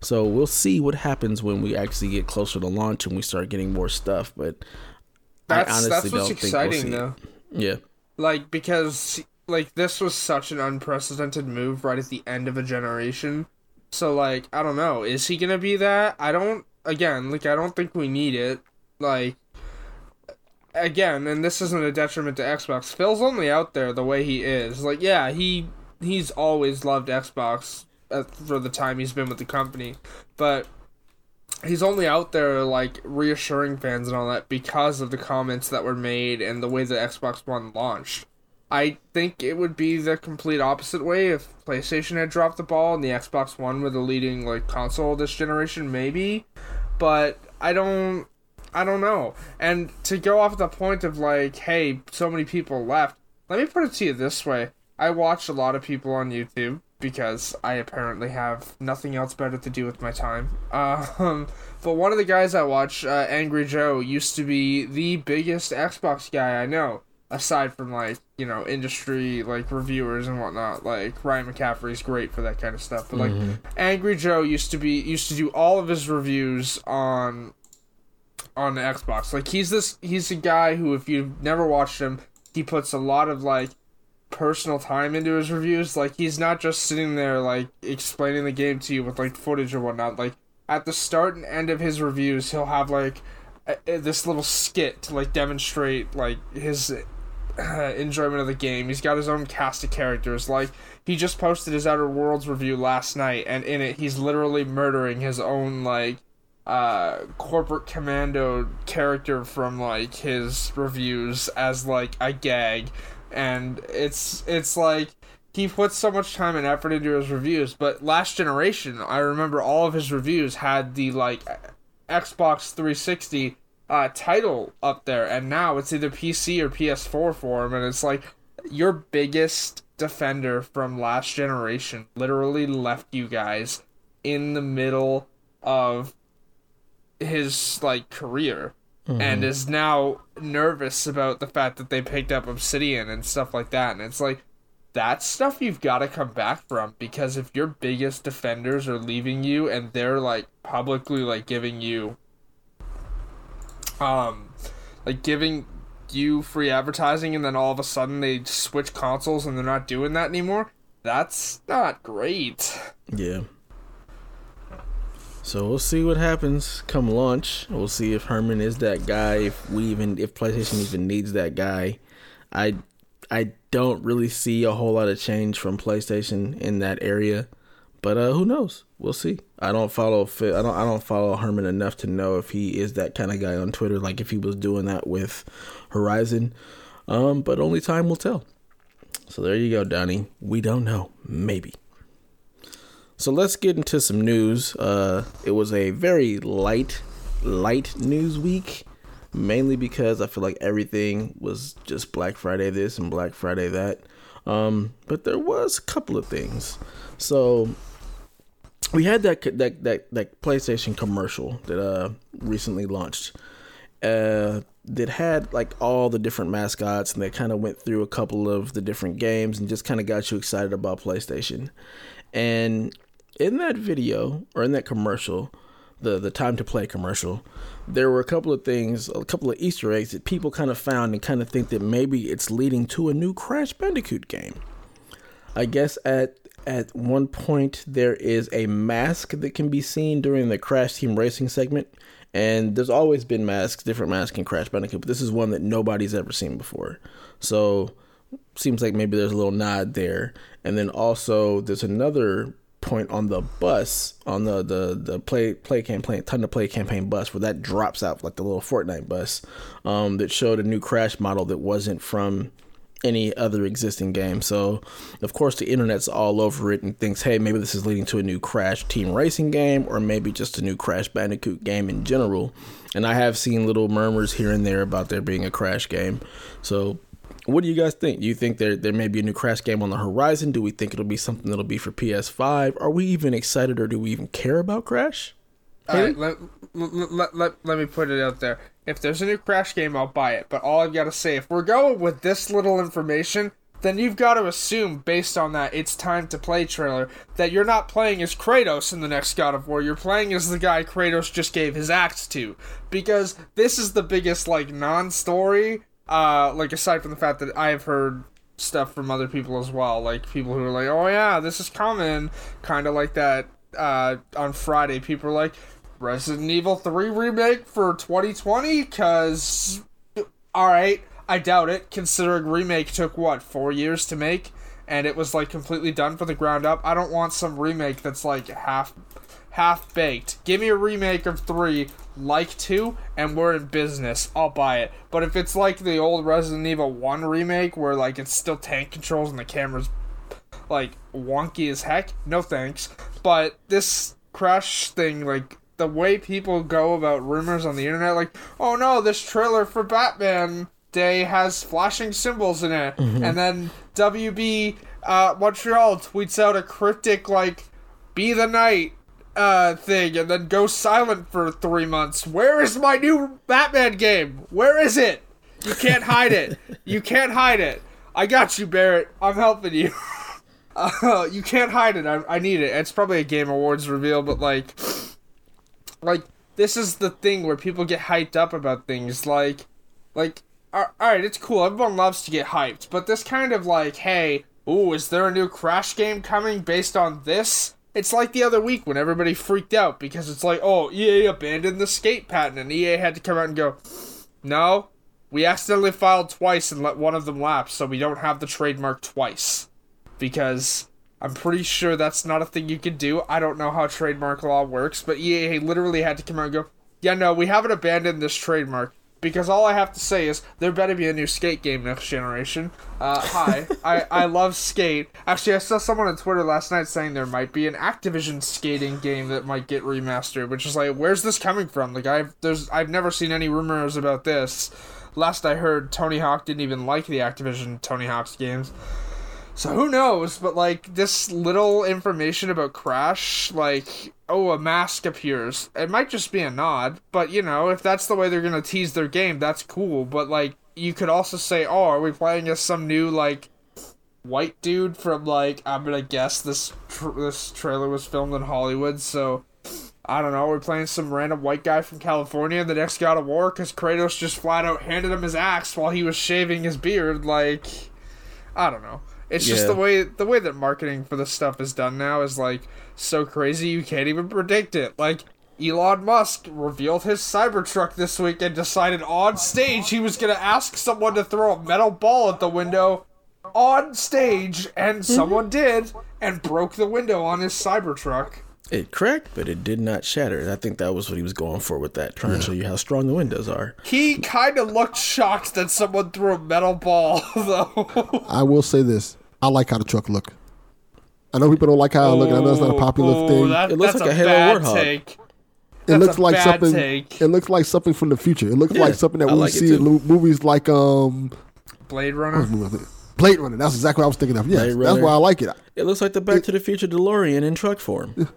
So we'll see what happens when we actually get closer to launch and we start getting more stuff, but That's I honestly that's what's don't think we'll exciting see it. though. yeah. Like because like this was such an unprecedented move right at the end of a generation. So like I don't know, is he gonna be that? I don't. Again, like I don't think we need it. Like again, and this isn't a detriment to Xbox. Phil's only out there the way he is. Like yeah, he he's always loved Xbox uh, for the time he's been with the company, but he's only out there like reassuring fans and all that because of the comments that were made and the way the Xbox One launched. I think it would be the complete opposite way if PlayStation had dropped the ball and the Xbox One were the leading like console this generation, maybe. But I don't I don't know. And to go off the point of like, hey, so many people left, let me put it to you this way. I watch a lot of people on YouTube because I apparently have nothing else better to do with my time. Um, but one of the guys I watch, uh, Angry Joe, used to be the biggest Xbox guy I know. aside from like you know industry like reviewers and whatnot like ryan mccaffrey's great for that kind of stuff but like angry joe used to be used to do all of his reviews on on the xbox like he's this he's a guy who if you've never watched him he puts a lot of like personal time into his reviews like he's not just sitting there like explaining the game to you with like footage or whatnot like at the start and end of his reviews he'll have like a, a- this little skit to like demonstrate like his uh, enjoyment of the game. He's got his own cast of characters. Like he just posted his Outer Worlds review last night, and in it he's literally murdering his own like uh corporate commando character from like his reviews as like a gag. And it's it's like he puts so much time and effort into his reviews but last generation i remember all of his reviews had the like xbox 360 uh title up there. And now it's either pc or ps4 for him. And it's like your biggest defender from last generation literally left you guys in the middle of his like career and is now nervous about the fact that they picked up Obsidian and stuff like that and it's like that's stuff you've got to come back from because if your biggest defenders are leaving you and they're like publicly like giving you um like giving you free advertising and then all of a sudden they switch consoles and they're not doing that anymore that's not great Yeah. So we'll see what happens come launch. We'll see if Hermen is that guy. If we even if PlayStation even needs that guy. I I don't really see a whole lot of change from PlayStation in that area. But uh, who knows? We'll see. I don't follow I don't I don't follow Hermen enough to know if he is that kind of guy on Twitter. Like if he was doing that with Horizon. Um, but only time will tell. So there you go, Donnie. We don't know. Maybe. So let's get into some news. Uh, it was a very light, light news week, mainly because I feel like everything was just Black Friday this and Black Friday that. Um, but there was a couple of things. So we had that that that that PlayStation commercial that uh recently launched. Uh, that had like all the different mascots, and they kind of went through a couple of the different games and just kind of got you excited about PlayStation. And in that video or in that commercial, the the time to play commercial, there were a couple of things, a couple of Easter eggs that people kind of found and kind of think that maybe it's leading to a new Crash Bandicoot game. I guess at at one point there is a mask that can be seen during the Crash Team Racing segment, and there's always been masks, different masks in Crash Bandicoot, but this is one that nobody's ever seen before. So seems like maybe there's a little nod there. And then also there's another point on the bus on the the the play play campaign time to play campaign bus where that drops out like the little Fortnite bus um, that showed a new crash model that wasn't from any other existing game. So, of course, the internet's all over it and thinks, hey, maybe this is leading to a new Crash Team Racing game or maybe just a new Crash Bandicoot game in general. And I have seen little murmurs here and there about there being a Crash game. So, what do you guys think? Do you think there there may be a new Crash game on the horizon? Do we think it'll be something that'll be for PS5? Are we even excited or do we even care about Crash? All right, let, let, let, let, let me put it out there. If there's a new Crash game, I'll buy it. But all I've got to say, if we're going with this little information, then you've got to assume, based on that It's Time to Play trailer, that you're not playing as Kratos in the next God of War. You're playing as the guy Kratos just gave his axe to. Because this is the biggest, like, non story, uh, like, aside from the fact that I've heard stuff from other people as well. Like, people who are like, oh yeah, this is coming. Kind of like that, uh, on Friday. People are like, Resident Evil 3 remake for 2020? Because, alright, I doubt it, considering remake took, what, four years to make? And it was, like, completely done for the ground up. I don't want some remake that's, like, half half baked. Give me a remake of 3, like to and we're in business. I'll buy it. But if it's like the old Resident Evil 1 remake, where, like, it's still tank controls and the camera's, like, wonky as heck, no thanks. But this Crash thing, like, the way people go about rumors on the internet, like, oh no, this trailer for Batman Day has flashing symbols in it, and then WB uh, Montreal tweets out a cryptic like, "Be the night." Uh, thing and then go silent for three months. Where is my new Batman game? Where is it? You can't hide it. You can't hide it. I got you, Barrett. I'm helping you. Uh, you can't hide it. I, I need it. It's probably a Game Awards reveal, but like, like this is the thing where people get hyped up about things. Like, like, all right, it's cool. Everyone loves to get hyped, but this kind of like, hey, ooh, is there a new Crash game coming based on this? It's like the other week when everybody freaked out because it's like, oh, EA abandoned the skate patent, and EA had to come out and go, no, we accidentally filed twice and let one of them lapse, so we don't have the trademark twice. Because I'm pretty sure that's not a thing you can do. I don't know how trademark law works, but EA literally had to come out and go, yeah, no, we haven't abandoned this trademark. Because all I have to say is there better be a new skate game next generation. Uh, hi, I, I love skate. Actually, I saw someone on Twitter last night saying there might be an Activision skating game that might get remastered, which is like, where's this coming from? Like, I've there's I've never seen any rumors about this. Last I heard, Tony Hawk didn't even like the Activision Tony Hawk's games. So who knows? But like this little information about Crash, like oh, a mask appears. It might just be a nod, but you know, if that's the way they're gonna tease their game, that's cool. But like, you could also say, oh, are we playing as some new like white dude from like I'm gonna guess this tr- this trailer was filmed in Hollywood, so. I don't know, we're playing some random white guy from California in the next God of War because Kratos just flat out handed him his axe while he was shaving his beard. Like, I don't know. It's just the way the way that marketing for this stuff is done now is like so crazy you can't even predict it. Like Elon Musk revealed his Cybertruck this week and decided on stage he was gonna ask someone to throw a metal ball at the window on stage, and mm-hmm. someone did and broke the window on his Cybertruck. It cracked, but it did not shatter. I think that was what he was going for with that, trying to show you how strong the windows are. He kind of looked shocked that someone threw a metal ball, though. I will say this: I like how the truck look. I know people don't like how it look. I know it's not a popular Ooh, thing. that- It looks like a a Halo bad Warthog. take. it looks a like bad something. take. It looks like something from the future. It looks Yeah, like something that I we like see in movies like um Blade Runner. Blade Runner. That's exactly what I was thinking of. Yeah, that's why I like it. It looks like the Back to the Future DeLorean in truck form.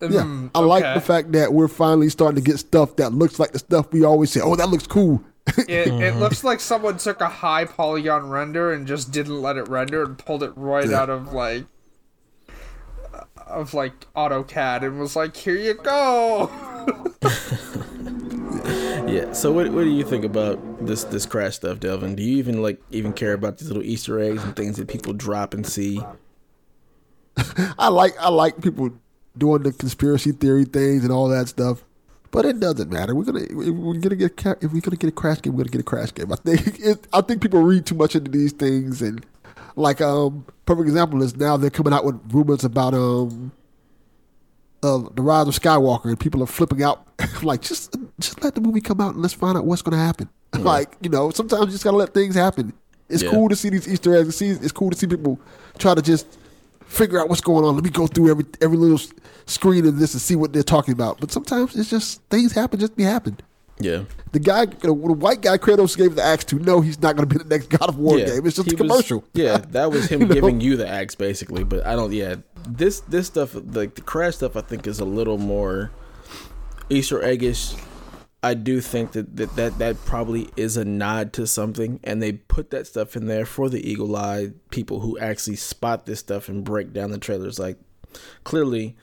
Yeah, Mm, I like the fact that we're finally starting to get stuff that looks like the stuff we always say. Oh, that looks cool. It, it looks like someone took a high polygon render and just didn't let it render and pulled it right Yeah. out of like of like AutoCAD and was like, "Here you go." Yeah. So what what do you think about this this crash stuff, Delvin? Do you even like even care about these little Easter eggs and things that people drop and see? I like I like people doing the conspiracy theory things and all that stuff. But it doesn't matter. We're gonna if we're gonna get a, if we're gonna get a crash game, we're gonna get a crash game. I think it, I think people read too much into these things and like um perfect example is now they're coming out with rumors about um uh, the rise of Skywalker and people are flipping out like just just let the movie come out and let's find out what's gonna happen. like you know sometimes you just gotta let things happen. It's Yeah. cool to see these Easter eggs. It's cool to see people try to just figure out what's going on. Let me go through every every little screen of this and see what they're talking about. But sometimes it's just things happen just be happen. Yeah. The guy, the white guy Kratos gave the axe to, no, he's not going to be the next God of War yeah. game. It's just He a was- commercial. yeah, that was him You know? giving you the axe basically, but I don't. Yeah, this this stuff like the crash stuff, I think is a little more Easter eggish. I do think that that, that that probably is a nod to something, and they put that stuff in there for the eagle-eyed people who actually spot this stuff and break down the trailers. Like clearly,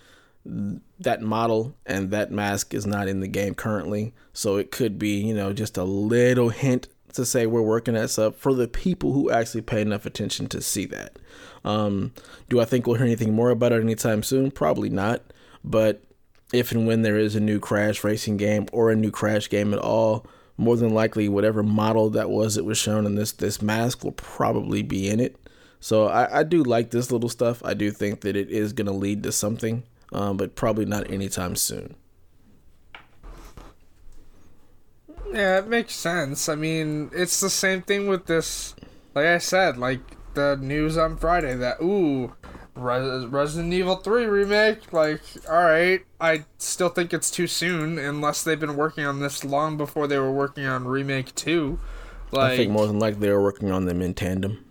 that model and that mask is not in the game currently, so it could be you know just a little hint to say we're working that stuff for the people who actually pay enough attention to see that. Um, do I think we'll hear anything more about it anytime soon? Probably not, but if and when there is a new Crash racing game or a new Crash game at all, more than likely whatever model that was that was shown in this this mask will probably be in it. So I, I do like this little stuff. I do think that it is going to lead to something, um, but probably not anytime soon. Yeah, it makes sense. I mean, it's the same thing with this. Like I said, like the news on Friday that ooh, Res- Resident Evil Three remake. Like, all right, I still think it's too soon unless they've been working on this long before they were working on remake two. Like, I think more than likely they are working on them in tandem.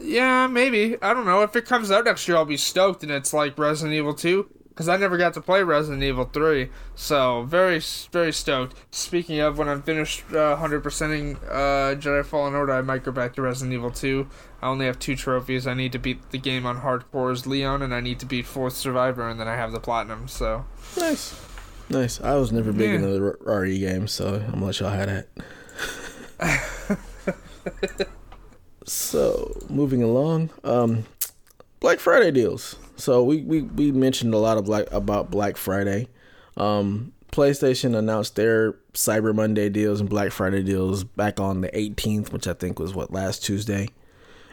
yeah, maybe. I don't know. If it comes out next year, I'll be stoked, and it's like Resident Evil 2. because I never got to play Resident Evil 3. So very very stoked. Speaking of, when I'm finished uh, 100%ing uh, Jedi Fallen Order, I might go back to Resident Evil 2. I only have two trophies. I need to beat the game on hardcore as Leon, and I need to beat Fourth Survivor, and then I have the platinum. So Nice. Nice. I was never big Yeah. into the R- RE games, so I'm gonna let y'all have that. so moving along, um, Black Friday deals. So we, we, we mentioned a lot of black about Black Friday. Um, PlayStation announced their Cyber Monday deals and Black Friday deals back on the 18th, which I think was what last Tuesday.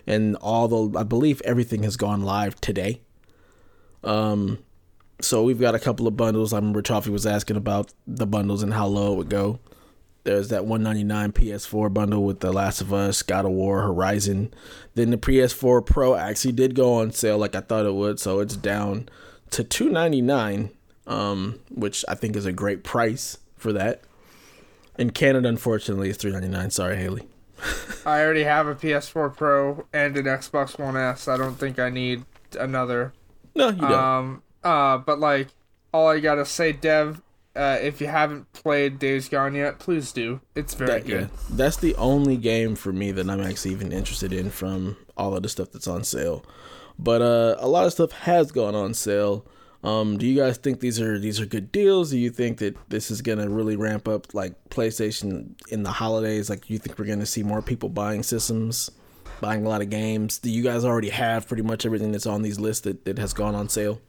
And all the I believe everything has gone live today, um, so we've got a couple of bundles. I remember Toffee was asking about the bundles and how low it would go. There's that 199 PS4 bundle with The Last of Us, God of War, Horizon. Then the PS4 Pro actually did go on sale like I thought it would, so it's down to 299, um, which I think is a great price for that. In Canada, unfortunately, it's 399. Sorry, Haley. I already have a PS4 Pro and an Xbox One S. I don't think I need another. No, you don't. Um, uh, but like, all I gotta say, Dev, uh, if you haven't played Days Gone yet, please do. It's very that, yeah, good. that's the only game for me that I'm actually even interested in from all of the stuff that's on sale. But uh, a lot of stuff has gone on sale. Um, do you guys think these are these are good deals? Do you think that this is gonna really ramp up like PlayStation in the holidays? Like, do you think we're gonna see more people buying systems, buying a lot of games? Do you guys already have pretty much everything that's on these lists that, that has gone on sale?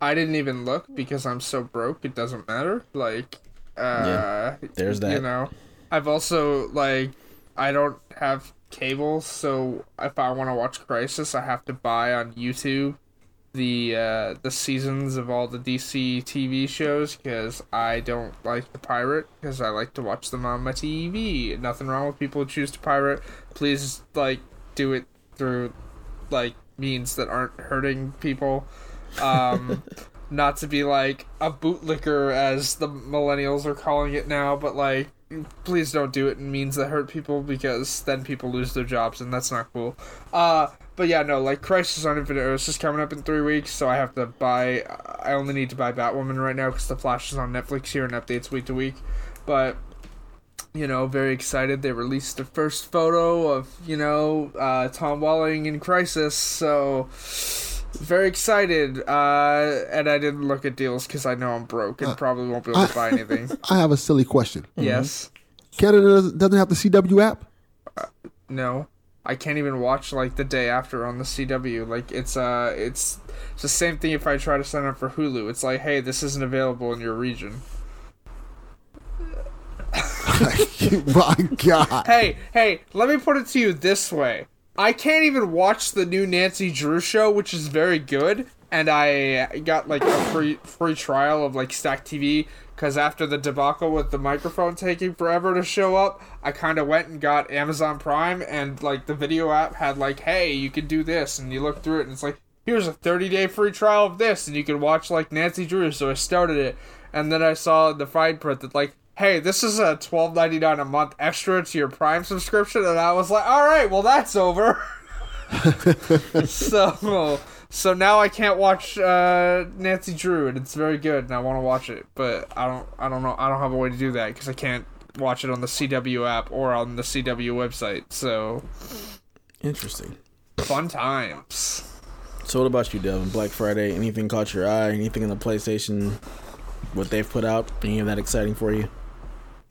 I didn't even look because I'm so broke. It doesn't matter. Like, uh, there's that. You know, I've also like, I don't have cable, so if I want to watch Crisis, I have to buy on YouTube the uh, the seasons of all the DC TV shows because I don't like the pirate because I like to watch them on my TV. Nothing wrong with people who choose to pirate. Please like do it through like means that aren't hurting people. Um, not to be like a bootlicker as the millennials are calling it now, but like please don't do it in means that hurt people because then people lose their jobs and that's not cool. Uh but yeah, no, like Crisis on Infinite Earths is coming up in three weeks, so I have to buy. I only need to buy Batwoman right now because the Flash is on Netflix here and updates week to week. But you know, very excited. They released the first photo of you know uh, Tom Welling in Crisis, so very excited. Uh, and I didn't look at deals because I know I'm broke and probably won't be able to buy anything. I have a silly question. yes, Canada doesn't- doesn't have the CW app. no. I can't even watch like the day after on the CW. Like it's uh it's it's the same thing if I try to sign up for Hulu. It's like, hey, this isn't available in your region. My God. Hey, hey, let me put it to you this way. I can't even watch the new Nancy Drew show, which is very good, and I got like a free free trial of like Stack TV because after the debacle with the microphone taking forever to show up, I kind of went and got Amazon Prime, and like the video app had like, hey, you can do this, and you look through it, and it's like, here's a 30 day free trial of this, and you can watch like Nancy Drew. So I started it, and then I saw the fine print that like hey, this is a twelve ninety nine a month extra to your Prime subscription, and I was like, all right, well that's over. so, so now I can't watch uh, Nancy Drew, and it's very good, and I want to watch it, but I don't, I don't know, I don't have a way to do that because I can't watch it on the CW app or on the CW website. So, Interesting. fun times. So what about you, Devin? Black Friday, anything caught your eye? Anything in the PlayStation, what they've put out? Any of that exciting for you?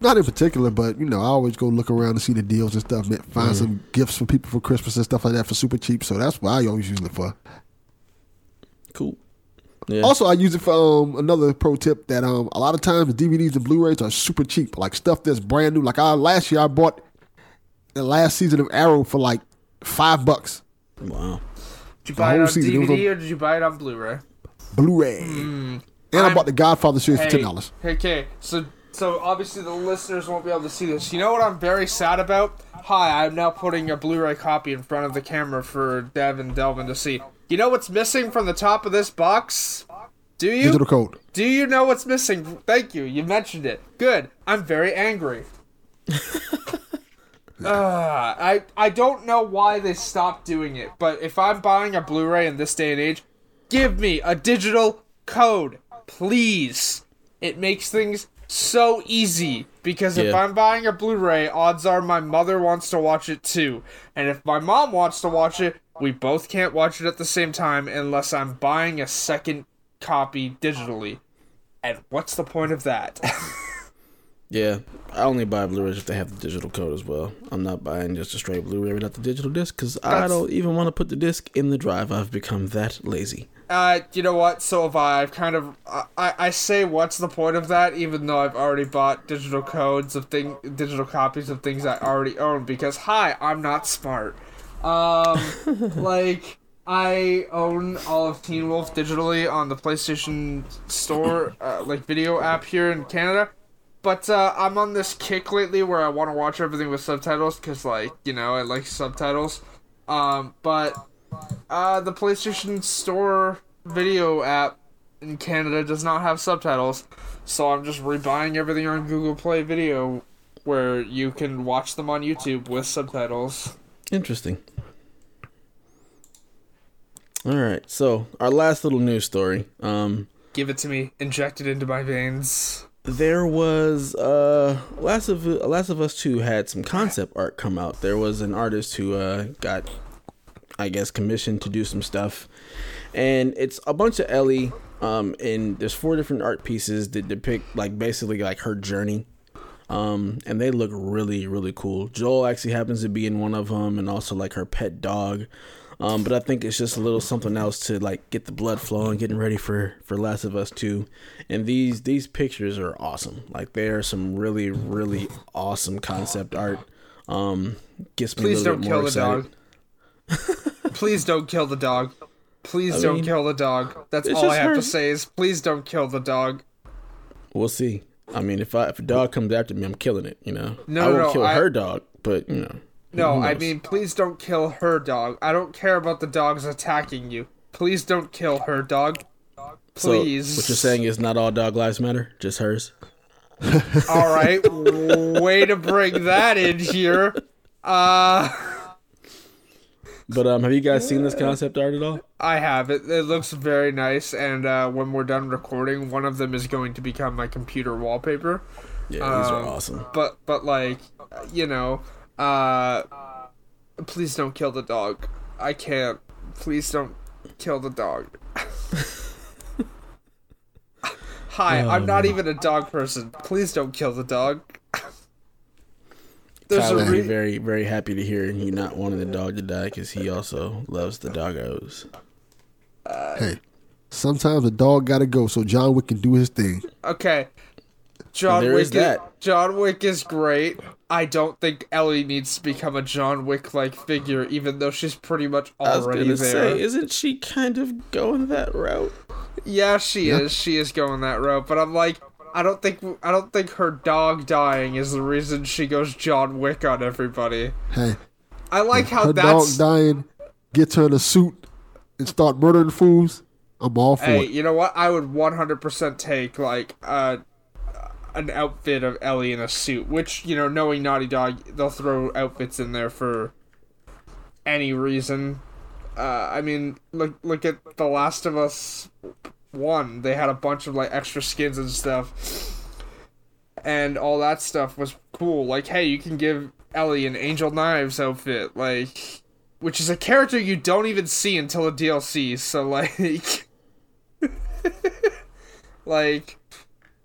Not in particular, but you know, I always go look around to see the deals and stuff. man, Find some gifts for people for Christmas and stuff like that for super cheap. So that's what I always use it for. Cool. Yeah. Also, I use it for um, another pro tip that um, a lot of times DVDs and Blu-rays are super cheap, like stuff that's brand new. Like I last year, I bought the last season of Arrow for like five bucks wow. Did you buy it whole on season, it was DVD on- or did you buy it on Blu-ray? Blu-ray, and I I'm- bought the Godfather series for ten dollars. Okay, so so obviously the listeners won't be able to see this. You know what I'm very sad about? Hi, I'm now putting a Blu-ray copy in front of the camera for Dev and Delvin to see. You know what's missing from the top of this box? Do you? Digital code. Do you know what's missing? Thank you. You mentioned it. Good. I'm very angry. uh, I I don't know why they stopped doing it, but if I'm buying a Blu-ray in this day and age, give me a digital code, please. It makes things so easy because if I'm buying a Blu-ray, odds are my mother wants to watch it too. And if my mom wants to watch it, we both can't watch it at the same time unless I'm buying a second copy digitally. And what's the point of that? Yeah, I only buy Blu-rays if they have the digital code as well. I'm not buying just a straight Blu-ray without the digital disc because I don't even want to put the disc in the drive. I've become that lazy. Uh, you know what? So have I. I've kind of. I, I say, what's the point of that? Even though I've already bought digital codes of thing, digital copies of things I already own. Because hi, I'm not smart. Um, like I own all of Teen Wolf digitally on the PlayStation Store, uh, like video app here in Canada. But uh, I'm on this kick lately where I want to watch everything with subtitles because, like, you know, I like subtitles. Um, but uh, the PlayStation Store video app in Canada does not have subtitles, so I'm just rebuying everything on Google Play Video, where you can watch them on YouTube with subtitles. Interesting. All right, so our last little news story. Um, Give it to me, inject it into my veins. there was uh last of last of us 2 had some concept art come out there was an artist who uh got i guess commissioned to do some stuff and it's a bunch of ellie um and there's four different art pieces that depict like basically like her journey um and they look really really cool joel actually happens to be in one of them and also like her pet dog um, but I think it's just a little something else to like get the blood flowing, getting ready for for Last of Us Two. And these these pictures are awesome. Like they are some really really awesome concept art. Um, gets me Please a little don't bit kill more the excited. dog. please don't kill the dog. Please I don't mean, kill the dog. That's all I have her- to say is please don't kill the dog. We'll see. I mean, if I if a dog comes after me, I'm killing it. You know, No, I won't no, kill I- her dog, but you know. No, I mean, please don't kill her dog. I don't care about the dogs attacking you. Please don't kill her dog. Please. So what you're saying is not all dog lives matter, just hers. All right, way to bring that in here. Uh, But um, have you guys seen this concept art at all? I have it. It looks very nice, and uh, when we're done recording, one of them is going to become my computer wallpaper. Yeah, these are Um, awesome. But but like, you know, uh, please don't kill the dog. I can't. Please don't kill the dog. Hi, I'm not even a dog person. Please don't kill the dog. There's Tyler a would be re- very, very happy to hear you not wanting the dog to die because he also loves the doggos. Uh, hey, sometimes a dog gotta go so John Wick can do his thing. okay. John There Wick is that. John Wick is great. I don't think Ellie needs to become a John Wick like figure, even though she's pretty much I was already gonna there. say, isn't she kind of going that route? Yeah, she is. She is going that route, but I'm like, I don't think I don't think her dog dying is the reason she goes John Wick on everybody. Hey, I like how her that's. dog dying, gets her in a suit, and start murdering fools. I'm all for hey, it. you know what? I would 100% take like uh, an outfit of Ellie in a suit, which you know, knowing Naughty Dog, they'll throw outfits in there for any reason. Uh, I mean, look look at The Last of Us one. They had a bunch of like extra skins and stuff, and all that stuff was cool. Like, hey, you can give Ellie an Angel Knives outfit, like, which is a character you don't even see until the DLC. So like. like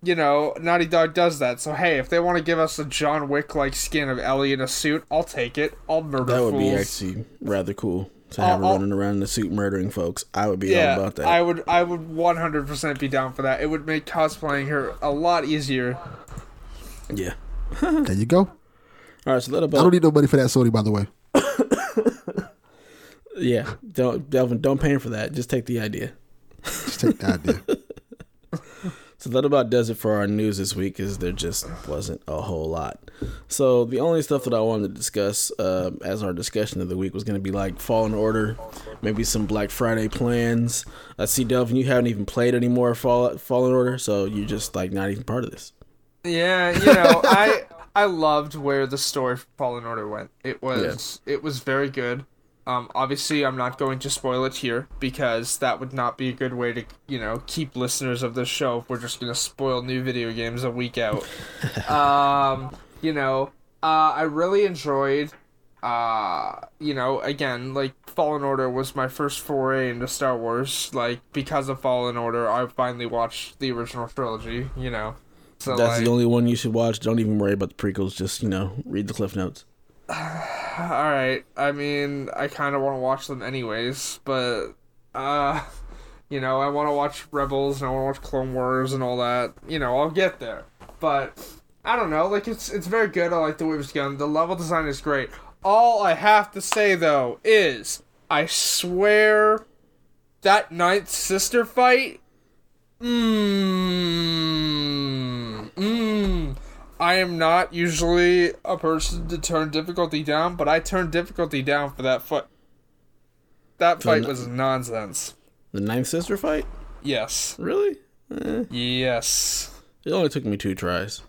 you know naughty dog does that so hey if they want to give us a john wick like skin of ellie in a suit i'll take it i'll murder That would fools. be actually rather cool to have her I'll- running around in the suit murdering folks. I would be yeah all about that. i would i would 100% be down for that it would make cosplaying her a lot easier yeah. There you go. All right, so that I about don't need no money for that, Sony. By the way, yeah. Don't Delvin, don't pay him for that. Just take the idea. just take the idea. So that about does it for our news this week, is there just wasn't a whole lot. So the only stuff that I wanted to discuss uh, as our discussion of the week was going to be like Fallen Order, maybe some Black Friday plans. I see Delvin, you haven't even played any more Fall Fallen Order, so you're just like not even part of this. yeah you know i i loved where the story for fallen order went it was it was very good Um, obviously, I'm not going to spoil it here because that would not be a good way to, you know, keep listeners of this show if we're just going to spoil new video games a week out. um, you know, uh, I really enjoyed, uh, you know, again, like Fallen Order was my first foray into Star Wars. Like because of Fallen Order, I finally watched the original trilogy. You know, so That's like, the only one you should watch. Don't even worry about the prequels. Just you know, read the cliff notes. All right. I mean, I kind of want to watch them anyways, but uh, you know, I want to watch Rebels and I want to watch Clone Wars and all that. You know, I'll get there, but I don't know. Like it's it's very good. I like the way it's done. The level design is great. All I have to say though is, I swear, that ninth sister fight. Mmm. Mmm. I am not usually a person to turn difficulty down, but I turned difficulty down for that fight. That fight n- was nonsense. The ninth sister fight? Yes. Really? Eh, Yes. it only took me two tries.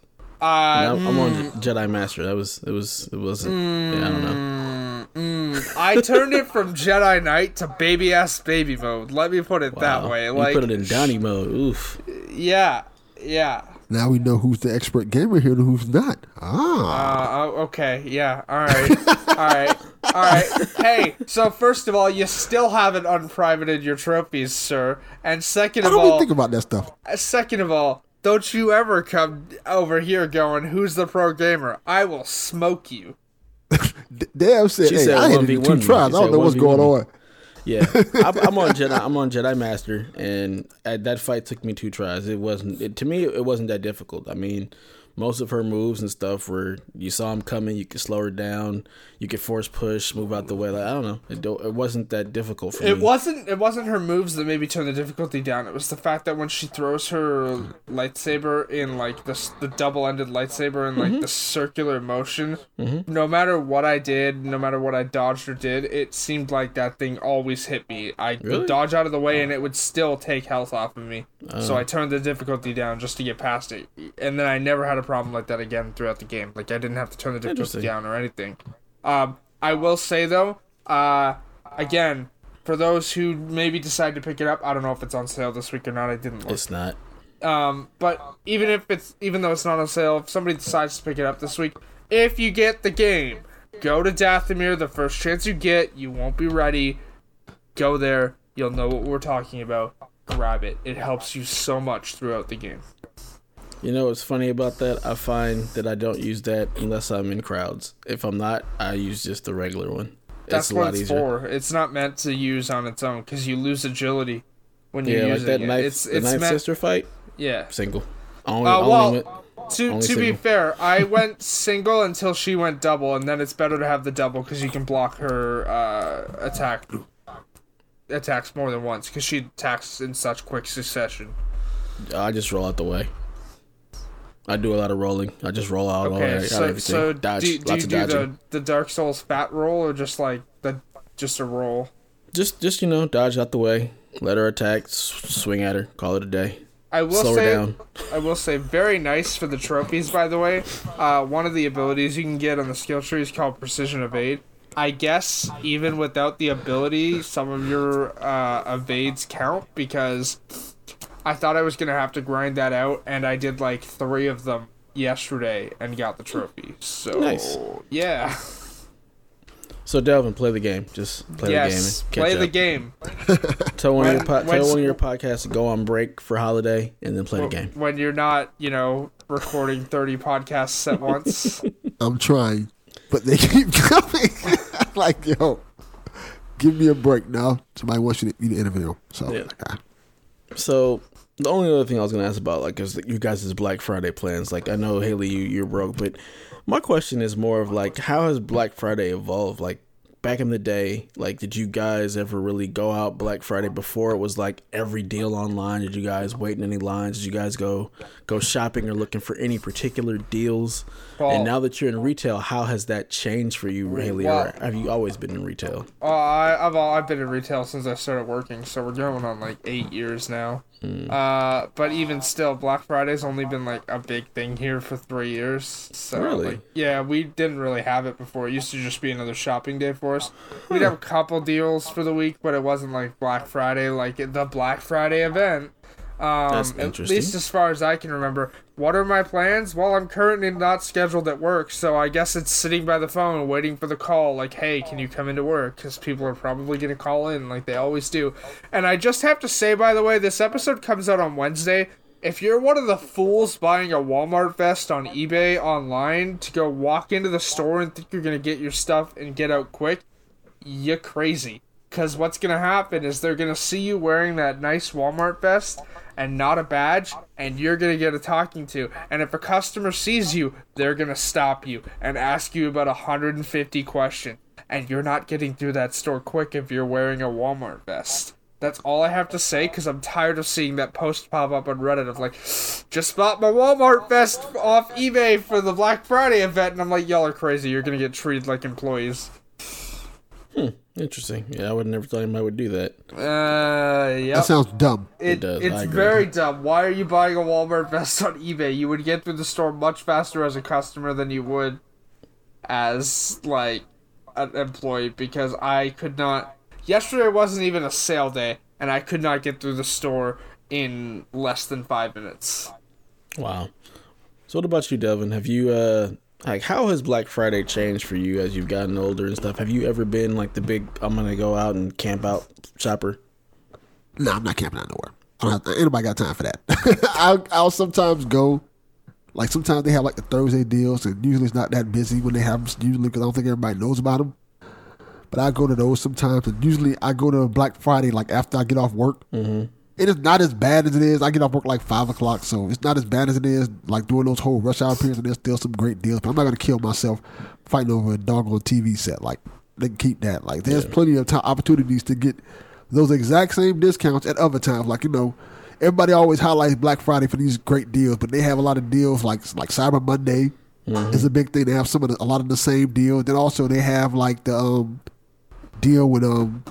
Uh, I'm, I'm on Jedi Master. That was it was it wasn't. Yeah, I don't know. mm, mm. I turned it from Jedi Knight to baby ass baby mode. Let me put it that Wow. way. you Like, put it in Donnie mode. Oof. yeah, yeah. Now we know who's the expert gamer here and who's not. Ah. Uh, oh, okay, yeah, all right, all right, all right. Hey, so first of all, you still haven't unprivated your trophies, sir. And second How of do we all, think about that stuff? Uh, Second of all, don't you ever come over here going, "Who's the pro gamer?" I will smoke you. D- Dab said, She hey, said I hit it 1v1 two me. tries. I don't know what's going on. Yeah, I'm, I'm on Jedi. I'm on Jedi Master, and uh, that fight took me two tries. It wasn't it, to me. It wasn't that difficult. I mean, most of her moves and stuff were you saw them coming. You could slow her down. You could force push, move out the way. Like I don't know. It don't, it wasn't that difficult for It me. wasn't. It wasn't her moves that maybe turned the difficulty down. It was the fact that when she throws her lightsaber in like the the double ended lightsaber in like Mm-hmm. the circular motion, no matter what I did, no matter what I dodged or did, it seemed like that thing always hit me. I Really? would dodge out of the way and it would still take health off of me. So I turned the difficulty down just to get past it, and then I never had a problem like that again throughout the game. Like I didn't have to turn the difficulty down or anything. Um, I will say though, uh, again, for those who maybe decide to pick it up, I don't know if it's on sale this week or not. I didn't look. It's not. Um, but even if it's even though it's not on sale, if somebody decides to pick it up this week, if you get the game, go to Dathomir the first chance you get. You won't be ready. Go there. You'll know what we're talking about. Grab it. It helps you so much throughout the game. You know what's funny about that? I find that I don't use that unless I'm in crowds. If I'm not, I use just the regular one. That's it's a what lot it's easier. for. It's not meant to use on its own because you lose agility when you're Yeah, like using that it. knife, it's it's knife meant. sister fight, Yeah. single. Only, Uh, only well, went- to only to be fair, I went single until she went double, and then it's better to have the double because you can block her uh, attack attacks more than once because she attacks in such quick succession. I just roll out the way. I do a lot of rolling. I just roll out all Okay, out so everything. so Dodge, do, do you lots of do the the Dark Souls fat roll or just like the just a roll? Just just you know, dodge out the way. Let her attack. Swing at her. Call it a day. I will Slow say, down. I will say, very nice for the trophies. By the way, uh, one of the abilities you can get on the skill tree is called Precision Evade. I guess even without the ability, some of your uh, evades count because I thought I was gonna have to grind that out, and I did like three of them yesterday and got the trophy. So Nice. yeah, So Delvin, play the game. Just play yes, the game. And catch play the game. Tell one of your When- po- tell one of your podcasts to go on break for holiday and then play the game. when you're not, you know, recording thirty podcasts at once. I'm trying, but they keep coming. like, yo, give me a break now. Somebody wants you to, you to interview. 'em. So, Yeah. ah, So the only other thing I was gonna ask about, like, is you guys' Black Friday plans. Like, I know Haley, you you're broke, but my question is more of like, how has Black Friday evolved? Like, back in the day, like, did you guys ever really go out Black Friday before it was like every deal online? Did you guys wait in any lines? Did you guys go go shopping or looking for any particular deals? And oh. now that you're in retail, how has that changed for you, Haley? Or have you always been in retail? Oh, I, I've I've been in retail since I started working, so we're going on like eight years now. Uh, but even still, Black Friday's only been like a big thing here for three years. So Really? like, yeah, we didn't really have it before. It used to just be another shopping day for us. We'd have a couple deals for the week, but it wasn't like Black Friday, like the Black Friday event. Um, That's At least as far as I can remember. What are my plans? Well, I'm currently not scheduled at work, so I guess it's sitting by the phone waiting for the call. Like, hey, can you come into work? Because people are probably going to call in like they always do. And I just have to say, by the way, this episode comes out on Wednesday. If you're one of the fools buying a Walmart vest on eBay online to go walk into the store and think you're going to get your stuff and get out quick, you're crazy. Because what's going to happen is they're going to see you wearing that nice Walmart vest and not a badge, and you're going to get a talking to. And if a customer sees you, they're going to stop you and ask you about 150 questions. And you're not getting through that store quick if you're wearing a Walmart vest. That's all I have to say because I'm tired of seeing that post pop up on Reddit of like, just bought my Walmart vest off eBay for the Black Friday event. And I'm like, y'all are crazy. You're going to get treated like employees. Interesting. Yeah, I would never thought anybody would do that. Uh, yep. That sounds dumb. It, does, it's very dumb. Why are you buying a Walmart vest on eBay? You would get through the store much faster as a customer than you would as like an employee because I could not. Yesterday wasn't even a sale day, and I could not get through the store in less than five minutes. Wow. So what about you, Devin? Have you uh like how has Black Friday changed for you as you've gotten older and stuff? Have you ever been like the big I'm gonna go out and camp out shopper? No, I'm not camping out nowhere. I don't have to, anybody got time for that. I'll, I'll sometimes go. Like sometimes they have like the Thursday deals, and usually it's not that busy when they have them. Usually because I don't think everybody knows about them. But I go to those sometimes, and usually I go to Black Friday like after I get off work. Mm-hmm. It is not as bad as it is. I get off work like five o'clock, so it's not as bad as it is like during those whole rush hour periods. And there's still some great deals, but I'm not gonna kill myself fighting over a doggone TV set. Like they can keep that. Like there's plenty of time, opportunities to get those exact same discounts at other times. Like you know, everybody always highlights Black Friday for these great deals, but they have a lot of deals like like Cyber Monday is a big thing. They have some of the, a lot of the same deals. Then also they have like the um, deal with um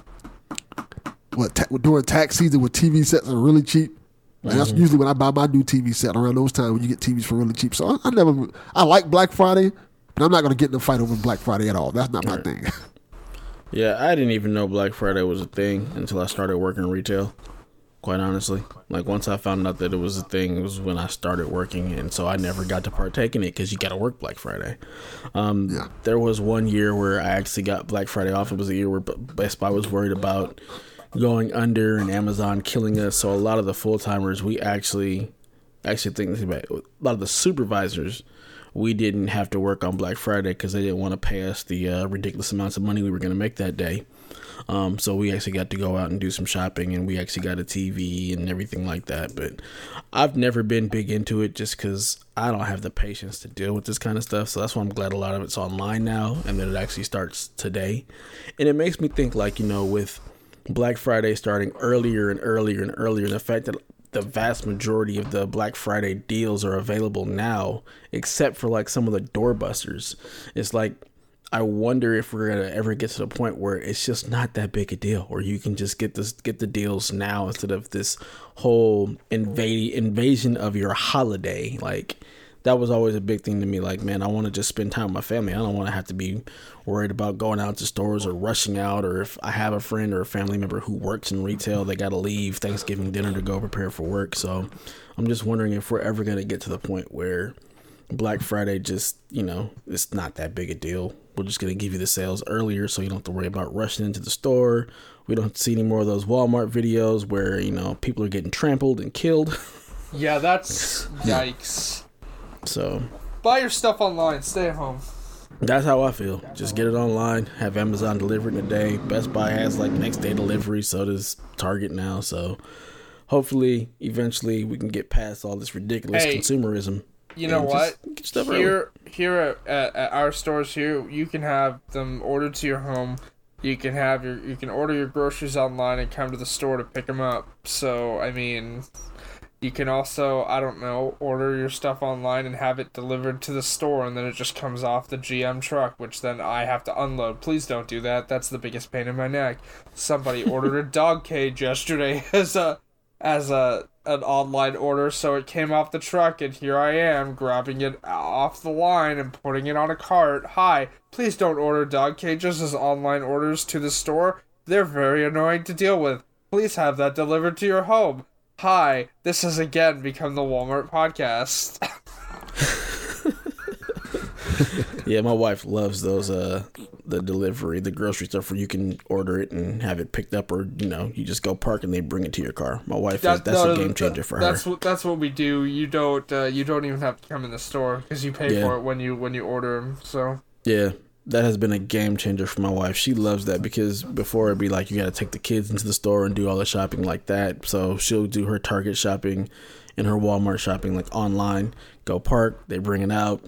what ta- during tax season when TV sets are really cheap. And that's usually when I buy my new TV set around those times when you get TVs for really cheap. So I, I never I like Black Friday, but I'm not gonna get in a fight over Black Friday at all. That's not my thing. Yeah, I didn't even know Black Friday was a thing until I started working retail. Quite honestly, like once I found out that it was a thing, it was when I started working, and so I never got to partake in it because you got to work Black Friday. Um, Yeah. There was one year where I actually got Black Friday off. It was a year where Best Buy was worried about going under and Amazon killing us. So a lot of the full timers, we actually, actually think about it, a lot of the supervisors, we didn't have to work on Black Friday because they didn't want to pay us the uh, ridiculous amounts of money we were going to make that day. Um, so we actually got to go out and do some shopping, and we actually got a TV and everything like that. But I've never been big into it just because I don't have the patience to deal with this kind of stuff. So that's why I'm glad a lot of it's online now, and that it actually starts today. And it makes me think, like you know, with Black Friday starting earlier and earlier and earlier, the fact that the vast majority of the Black Friday deals are available now, except for like some of the doorbusters. It's like I wonder if we're gonna ever get to the point where it's just not that big a deal, where you can just get this get the deals now instead of this whole invade invasion of your holiday. Like that was always a big thing to me. Like, man, I want to just spend time with my family. I don't want to have to be worried about going out to stores or rushing out, or if I have a friend or a family member who works in retail, they got to leave Thanksgiving dinner to go prepare for work. So I'm just wondering if we're ever gonna get to the point where Black Friday just, you know, it's not that big a deal. We're just gonna give you the sales earlier so you don't have to worry about rushing into the store. We don't see any more of those Walmart videos where, you know, people are getting trampled and killed. Yeah, that's yikes. So Buy your stuff online. Stay at home. that's how I feel. Just get it online, have Amazon deliver it in a day. Best Buy has like next day delivery, so does Target now. So hopefully eventually we can get past all this ridiculous Hey, consumerism. You know what? stuff early. Here, here at, at, at our stores here, you can have them ordered to your home. You can have your, you can order your groceries online and come to the store to pick them up. So I mean, you can also, I don't know, order your stuff online and have it delivered to the store, and then it just comes off the GM truck, which then I have to unload. Please don't do that. That's the biggest pain in my neck. Somebody ordered a dog cage yesterday as a as a an online order, so it came off the truck, and here I am grabbing it off the line and putting it on a cart. Hi, please don't order dog cages as online orders to the store. They're very annoying to deal with. Please have that delivered to your home. Hi, this has again become the Walmart podcast. Yeah, my wife loves those uh the delivery, the grocery stuff where you can order it and have it picked up, or you know, you just go park and they bring it to your car. My wife, is, that's no, a game changer that- for her. That's what that's what we do. You don't uh, you don't even have to come in the store because you pay Yeah. for it when you when you order them. So Yeah, that has been a game changer for my wife. She loves that because before it'd be like you got to take the kids into the store and do all the shopping like that. So she'll do her Target shopping and her Walmart shopping like online. Go park, they bring it out.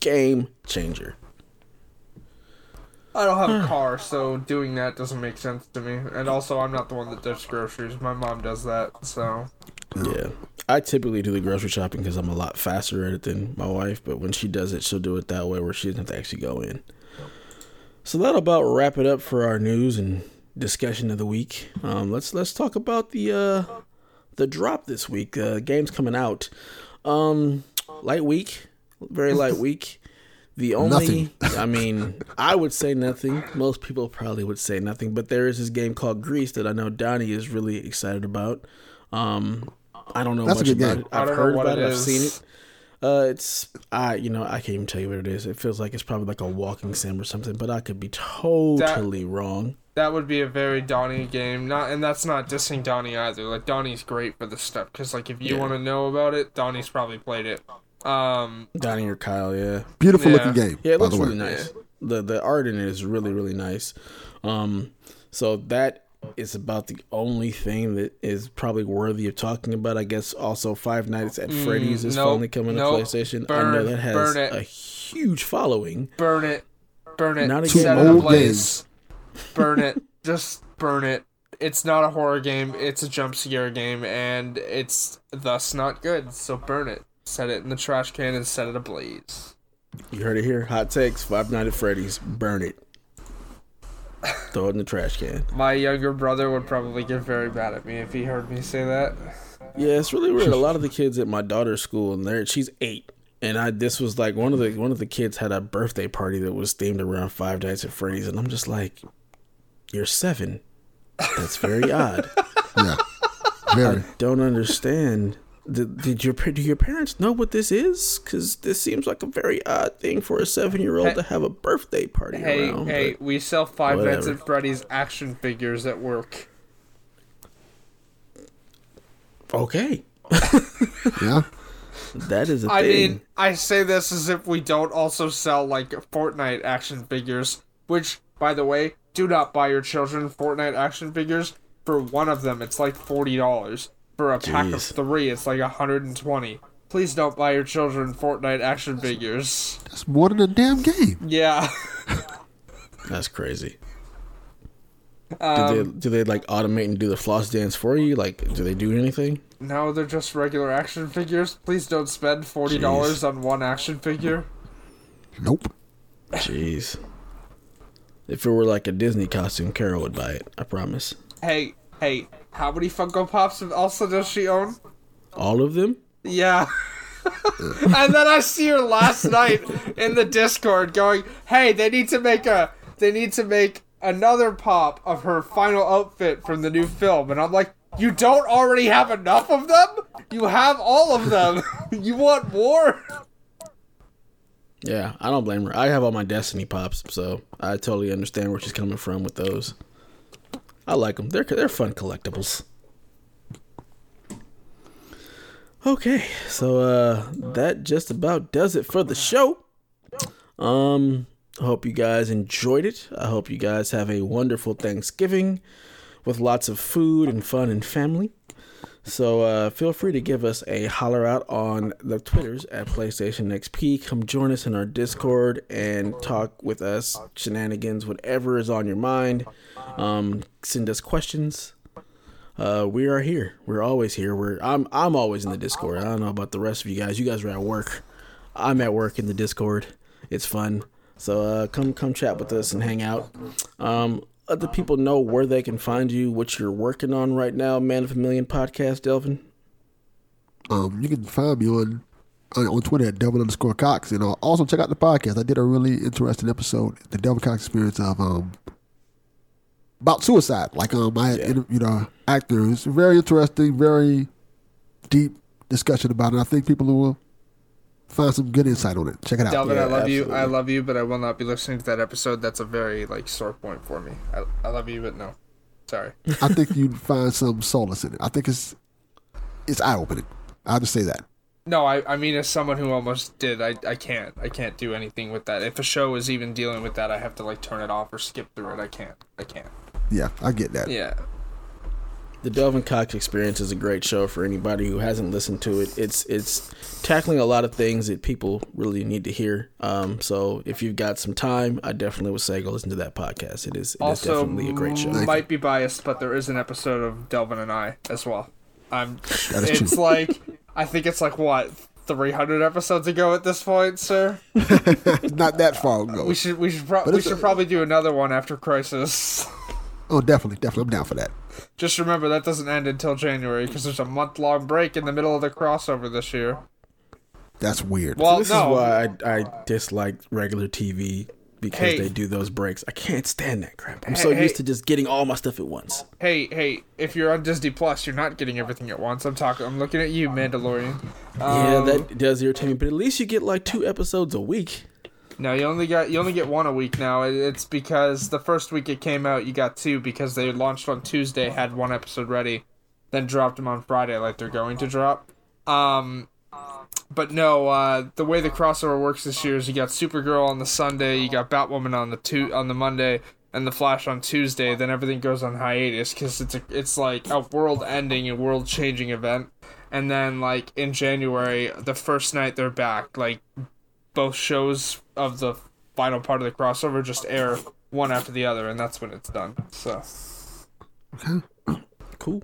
Game changer. I don't have a hmm. car, so doing that doesn't make sense to me. And also, I'm not the one that does groceries. My mom does that. So Yeah, I typically do the grocery shopping because I'm a lot faster at it than my wife. But when she does it, she'll do it that way where she doesn't have to actually go in. So that'll about wrap it up for our news and discussion of the week. Um, let's let's talk about the uh, the drop this week. Uh, games coming out. Um, light week, very light week. The only, I mean, I would say nothing. Most people probably would say nothing, but there is this game called Gris that I know Donnie is really excited about. Um, I don't know That's a much good about game. it. I I've don't know heard what about it it. I've seen it. Uh, it's I, you know, I can't even tell you what it is. It feels like it's probably like a walking sim or something, but I could be totally wrong. that would be a very Donnie game. Not, and that's not dissing Donnie either. Like Donnie's great for this stuff because, like, if you Yeah. want to know about it, Donnie's probably played it. Um, Donnie or Kyle, yeah. Beautiful Yeah. looking game. Yeah, it by looks the way. really nice. The the art in it is really really nice. Um, so that is about the only thing that is probably worthy of talking about. I guess also Five Nights at Freddy's is Mm, nope, finally coming nope. to PlayStation. I know that has burn a huge following. burn it, burn it, Not again. set it ablaze. Burn it, just burn it. It's not a horror game. It's a jump scare game, and it's thus not good. So burn it. Set it in the trash can and set it ablaze. You heard it here. Hot takes. Five Nights at Freddy's. Burn it. Throw it in the trash can. My younger brother would probably get very mad at me if he heard me say that. Yeah, it's really weird. A lot of the kids at my daughter's school, and there she's eight, and I this was like one of the one of the kids had a birthday party that was themed around Five Nights at Freddy's, and I'm just like, you're seven. That's very odd. Yeah. Very. Don't understand. Did, did your do your parents know what this is? Because this seems like a very odd thing for a seven year old Hey- to have a birthday party Hey, around. hey, but- we sell Five Nights whatever. at Freddy's action figures at work. okay, Yeah. that is a I thing. mean, I say this as if we don't also sell like Fortnite action figures, which, by the way, do not buy your children Fortnite action figures. For one of them, it's like forty dollars. For a pack of three, it's like hundred and twenty. Please don't buy your children Fortnite action figures. That's more than a damn game. Yeah. That's crazy. do Um, they do they like automate and do the floss dance for you? Like, do they do anything? no, they're just regular action figures. Please don't spend forty dollars on one action figure. Nope. Jeez. If it were like a Disney costume, Carol would buy it. I promise. Hey, hey, how many Funko Pops also does she own? All of them? Yeah. and then I see her last night in the Discord going, "Hey, they need to make a they need to make another pop of her final outfit from the new film." And I'm like, "You don't already have enough of them? You have all of them. you want more?" Yeah, I don't blame her. I have all my Destiny pops, so I totally understand where she's coming from with those. I like them. They're they're fun collectibles. Okay, so uh that just about does it for the show. Um I hope you guys enjoyed it. I hope you guys have a wonderful Thanksgiving with lots of food and fun and family. So uh, feel free to give us a holler out on the Twitters at PlayStation XP. Come join us in our Discord and talk with us, shenanigans, whatever is on your mind. Um, send us questions. Uh, we are here. We're always here. We're I'm I'm always in the Discord. I don't know about the rest of you guys. You guys are at work. I'm at work in the Discord. It's fun. So uh, come come chat with us and hang out. Um, the people know where they can find you, what you're working on right now. Man of a Million podcast, Delvin. Um, you can find me on on, on Twitter at Devil underscore Cox, and uh, also check out the podcast. I did a really interesting episode, the Delvin Cox experience of um about suicide. Like um, I had interviewed a actor. It's very interesting, very deep discussion about it. I think people who will find some good insight on it. Check it out. Delvin, Yeah, I love you. I love you, but I will not be listening to that episode. That's a very like sore point for me. I, I love you, but no. Sorry. I think you'd find some solace in it. I think it's it's eye opening. I'll just say that. No, I, I mean as someone who almost did, I, I can't. I can't do anything with that. If a show is even dealing with that, I have to like turn it off or skip through it. I can't. I can't. Yeah, I get that. Yeah. The Delvin Cox Experience is a great show for anybody who hasn't listened to it. It's it's tackling a lot of things that people really need to hear. Um, so if you've got some time, I definitely would say go listen to that podcast. It is, it is Also, definitely a great show. might be biased, but there is an episode of Delvin and I as well. I'm. It's true. like I think it's like what 300 episodes ago at this point, sir. It's not that far ago. We should we should pro- we should a- probably do another one after Crisis. Oh, definitely, definitely. I'm down for that. Just remember that doesn't end until January because there's a month long break in the middle of the crossover this year. That's weird. Well, this no, is why I, I dislike regular TV because Hey. they do those breaks. I can't stand that crap. I'm so Hey, used to just getting all my stuff at once. hey, hey, if you're on Disney Plus, you're not getting everything at once. I'm talking. I'm looking at you, Mandalorian. yeah, Um, that does irritate me, but at least you get like two episodes a week. No, you only got you only get one a week now. It's because the first week it came out, you got two because they launched on Tuesday, had one episode ready, then dropped them on Friday like they're going to drop. Um, but no, uh, the way the crossover works this year is you got Supergirl on the Sunday, you got Batwoman on the two on the Monday, and the Flash on Tuesday. Then everything goes on hiatus because it's a, it's like a world-ending and world-changing event. And then like in January, the first night they're back, like both shows of the final part of the crossover just air one after the other, and that's when it's done. So Okay. Cool.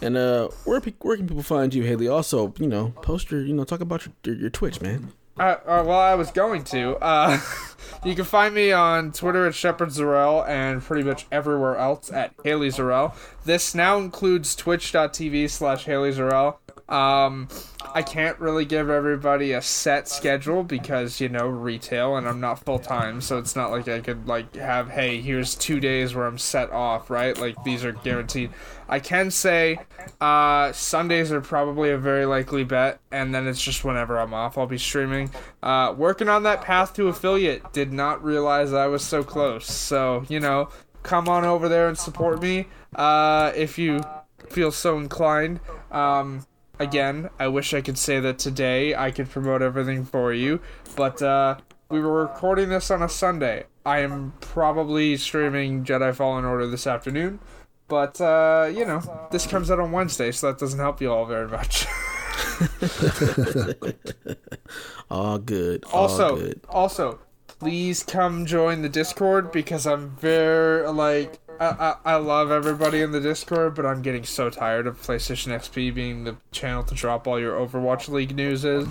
And uh, where pe- where can people find you, Haley? Also, you know, post your, you know, talk about your your, your Twitch, man. Uh, uh, well, I was going to. Uh, you can find me on Twitter at Shepard Zarel and pretty much everywhere else at Haley Zarel. This now includes twitch.tv slash Haley Zarel. Um, I can't really give everybody a set schedule because, you know, retail and I'm not full time, so it's not like I could, like, have, hey, here's two days where I'm set off, right? Like, these are guaranteed. I can say uh, Sundays are probably a very likely bet, and then it's just whenever I'm off, I'll be streaming. Uh, working on that path to affiliate. Did not realize I was so close. So, you know, come on over there and support me uh, if you feel so inclined. Um, again, I wish I could say that today I could promote everything for you, but uh, we were recording this on a Sunday. I am probably streaming Jedi Fallen Order this afternoon. But uh, you know, this comes out on Wednesday, so that doesn't help you all very much. All good. All also, good. also, please come join the Discord because I'm very like I, I I love everybody in the Discord, but I'm getting so tired of PlayStation XP being the channel to drop all your Overwatch League news in.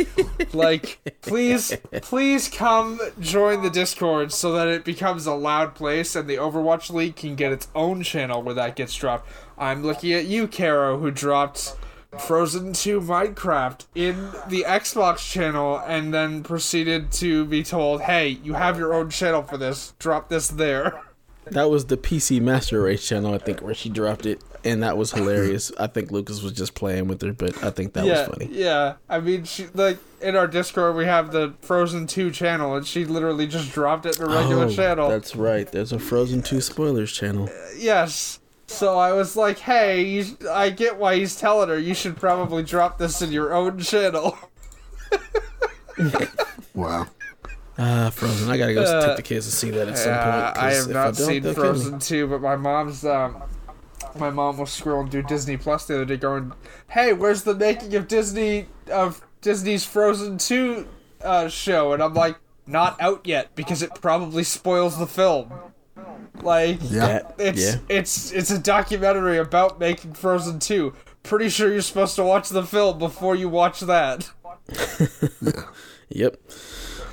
like, please, please come join the Discord so that it becomes a loud place and the Overwatch League can get its own channel where that gets dropped. I'm looking at you, Caro, who dropped Frozen 2 Minecraft in the Xbox channel and then proceeded to be told, hey, you have your own channel for this. Drop this there. That was the PC Master Race channel, I think, where she dropped it, and that was hilarious. I think Lucas was just playing with her, but I think that yeah, was funny. yeah. I mean, she like in our Discord we have the Frozen 2 channel, and she literally just dropped it in a regular Oh, channel. That's right. There's a Frozen 2 spoilers channel. Uh, yes. So I was like, hey, you, I get why he's telling her. You should probably drop this in your own channel. Wow. Ah, Frozen. I gotta go Uh, take the kids to see that at some point. Uh, 'cause I have if not don't, seen they'll kill me. Frozen 2, but my mom's um my mom was scrolling through Disney Plus the other day going, "Hey, where's the making of Disney of Disney's Frozen 2 uh, show?" And I'm like, "Not out yet because it probably spoils the film." Like Yeah. It's yeah. it's it's a documentary about making Frozen 2. Pretty sure you're supposed to watch the film before you watch that. Yep.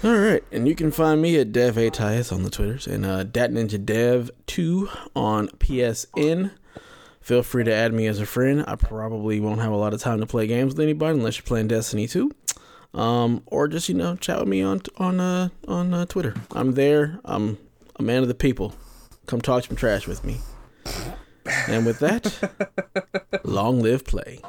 All right, and you can find me at Dev Atias on the Twitters and uh, Dat Ninja Dev two on PSN. Feel free to add me as a friend. I probably won't have a lot of time to play games with anybody unless you're playing Destiny 2. Um, or just you know chat with me on on uh, on uh, Twitter. I'm there. I'm a man of the people. Come talk some trash with me. And with that, long live play.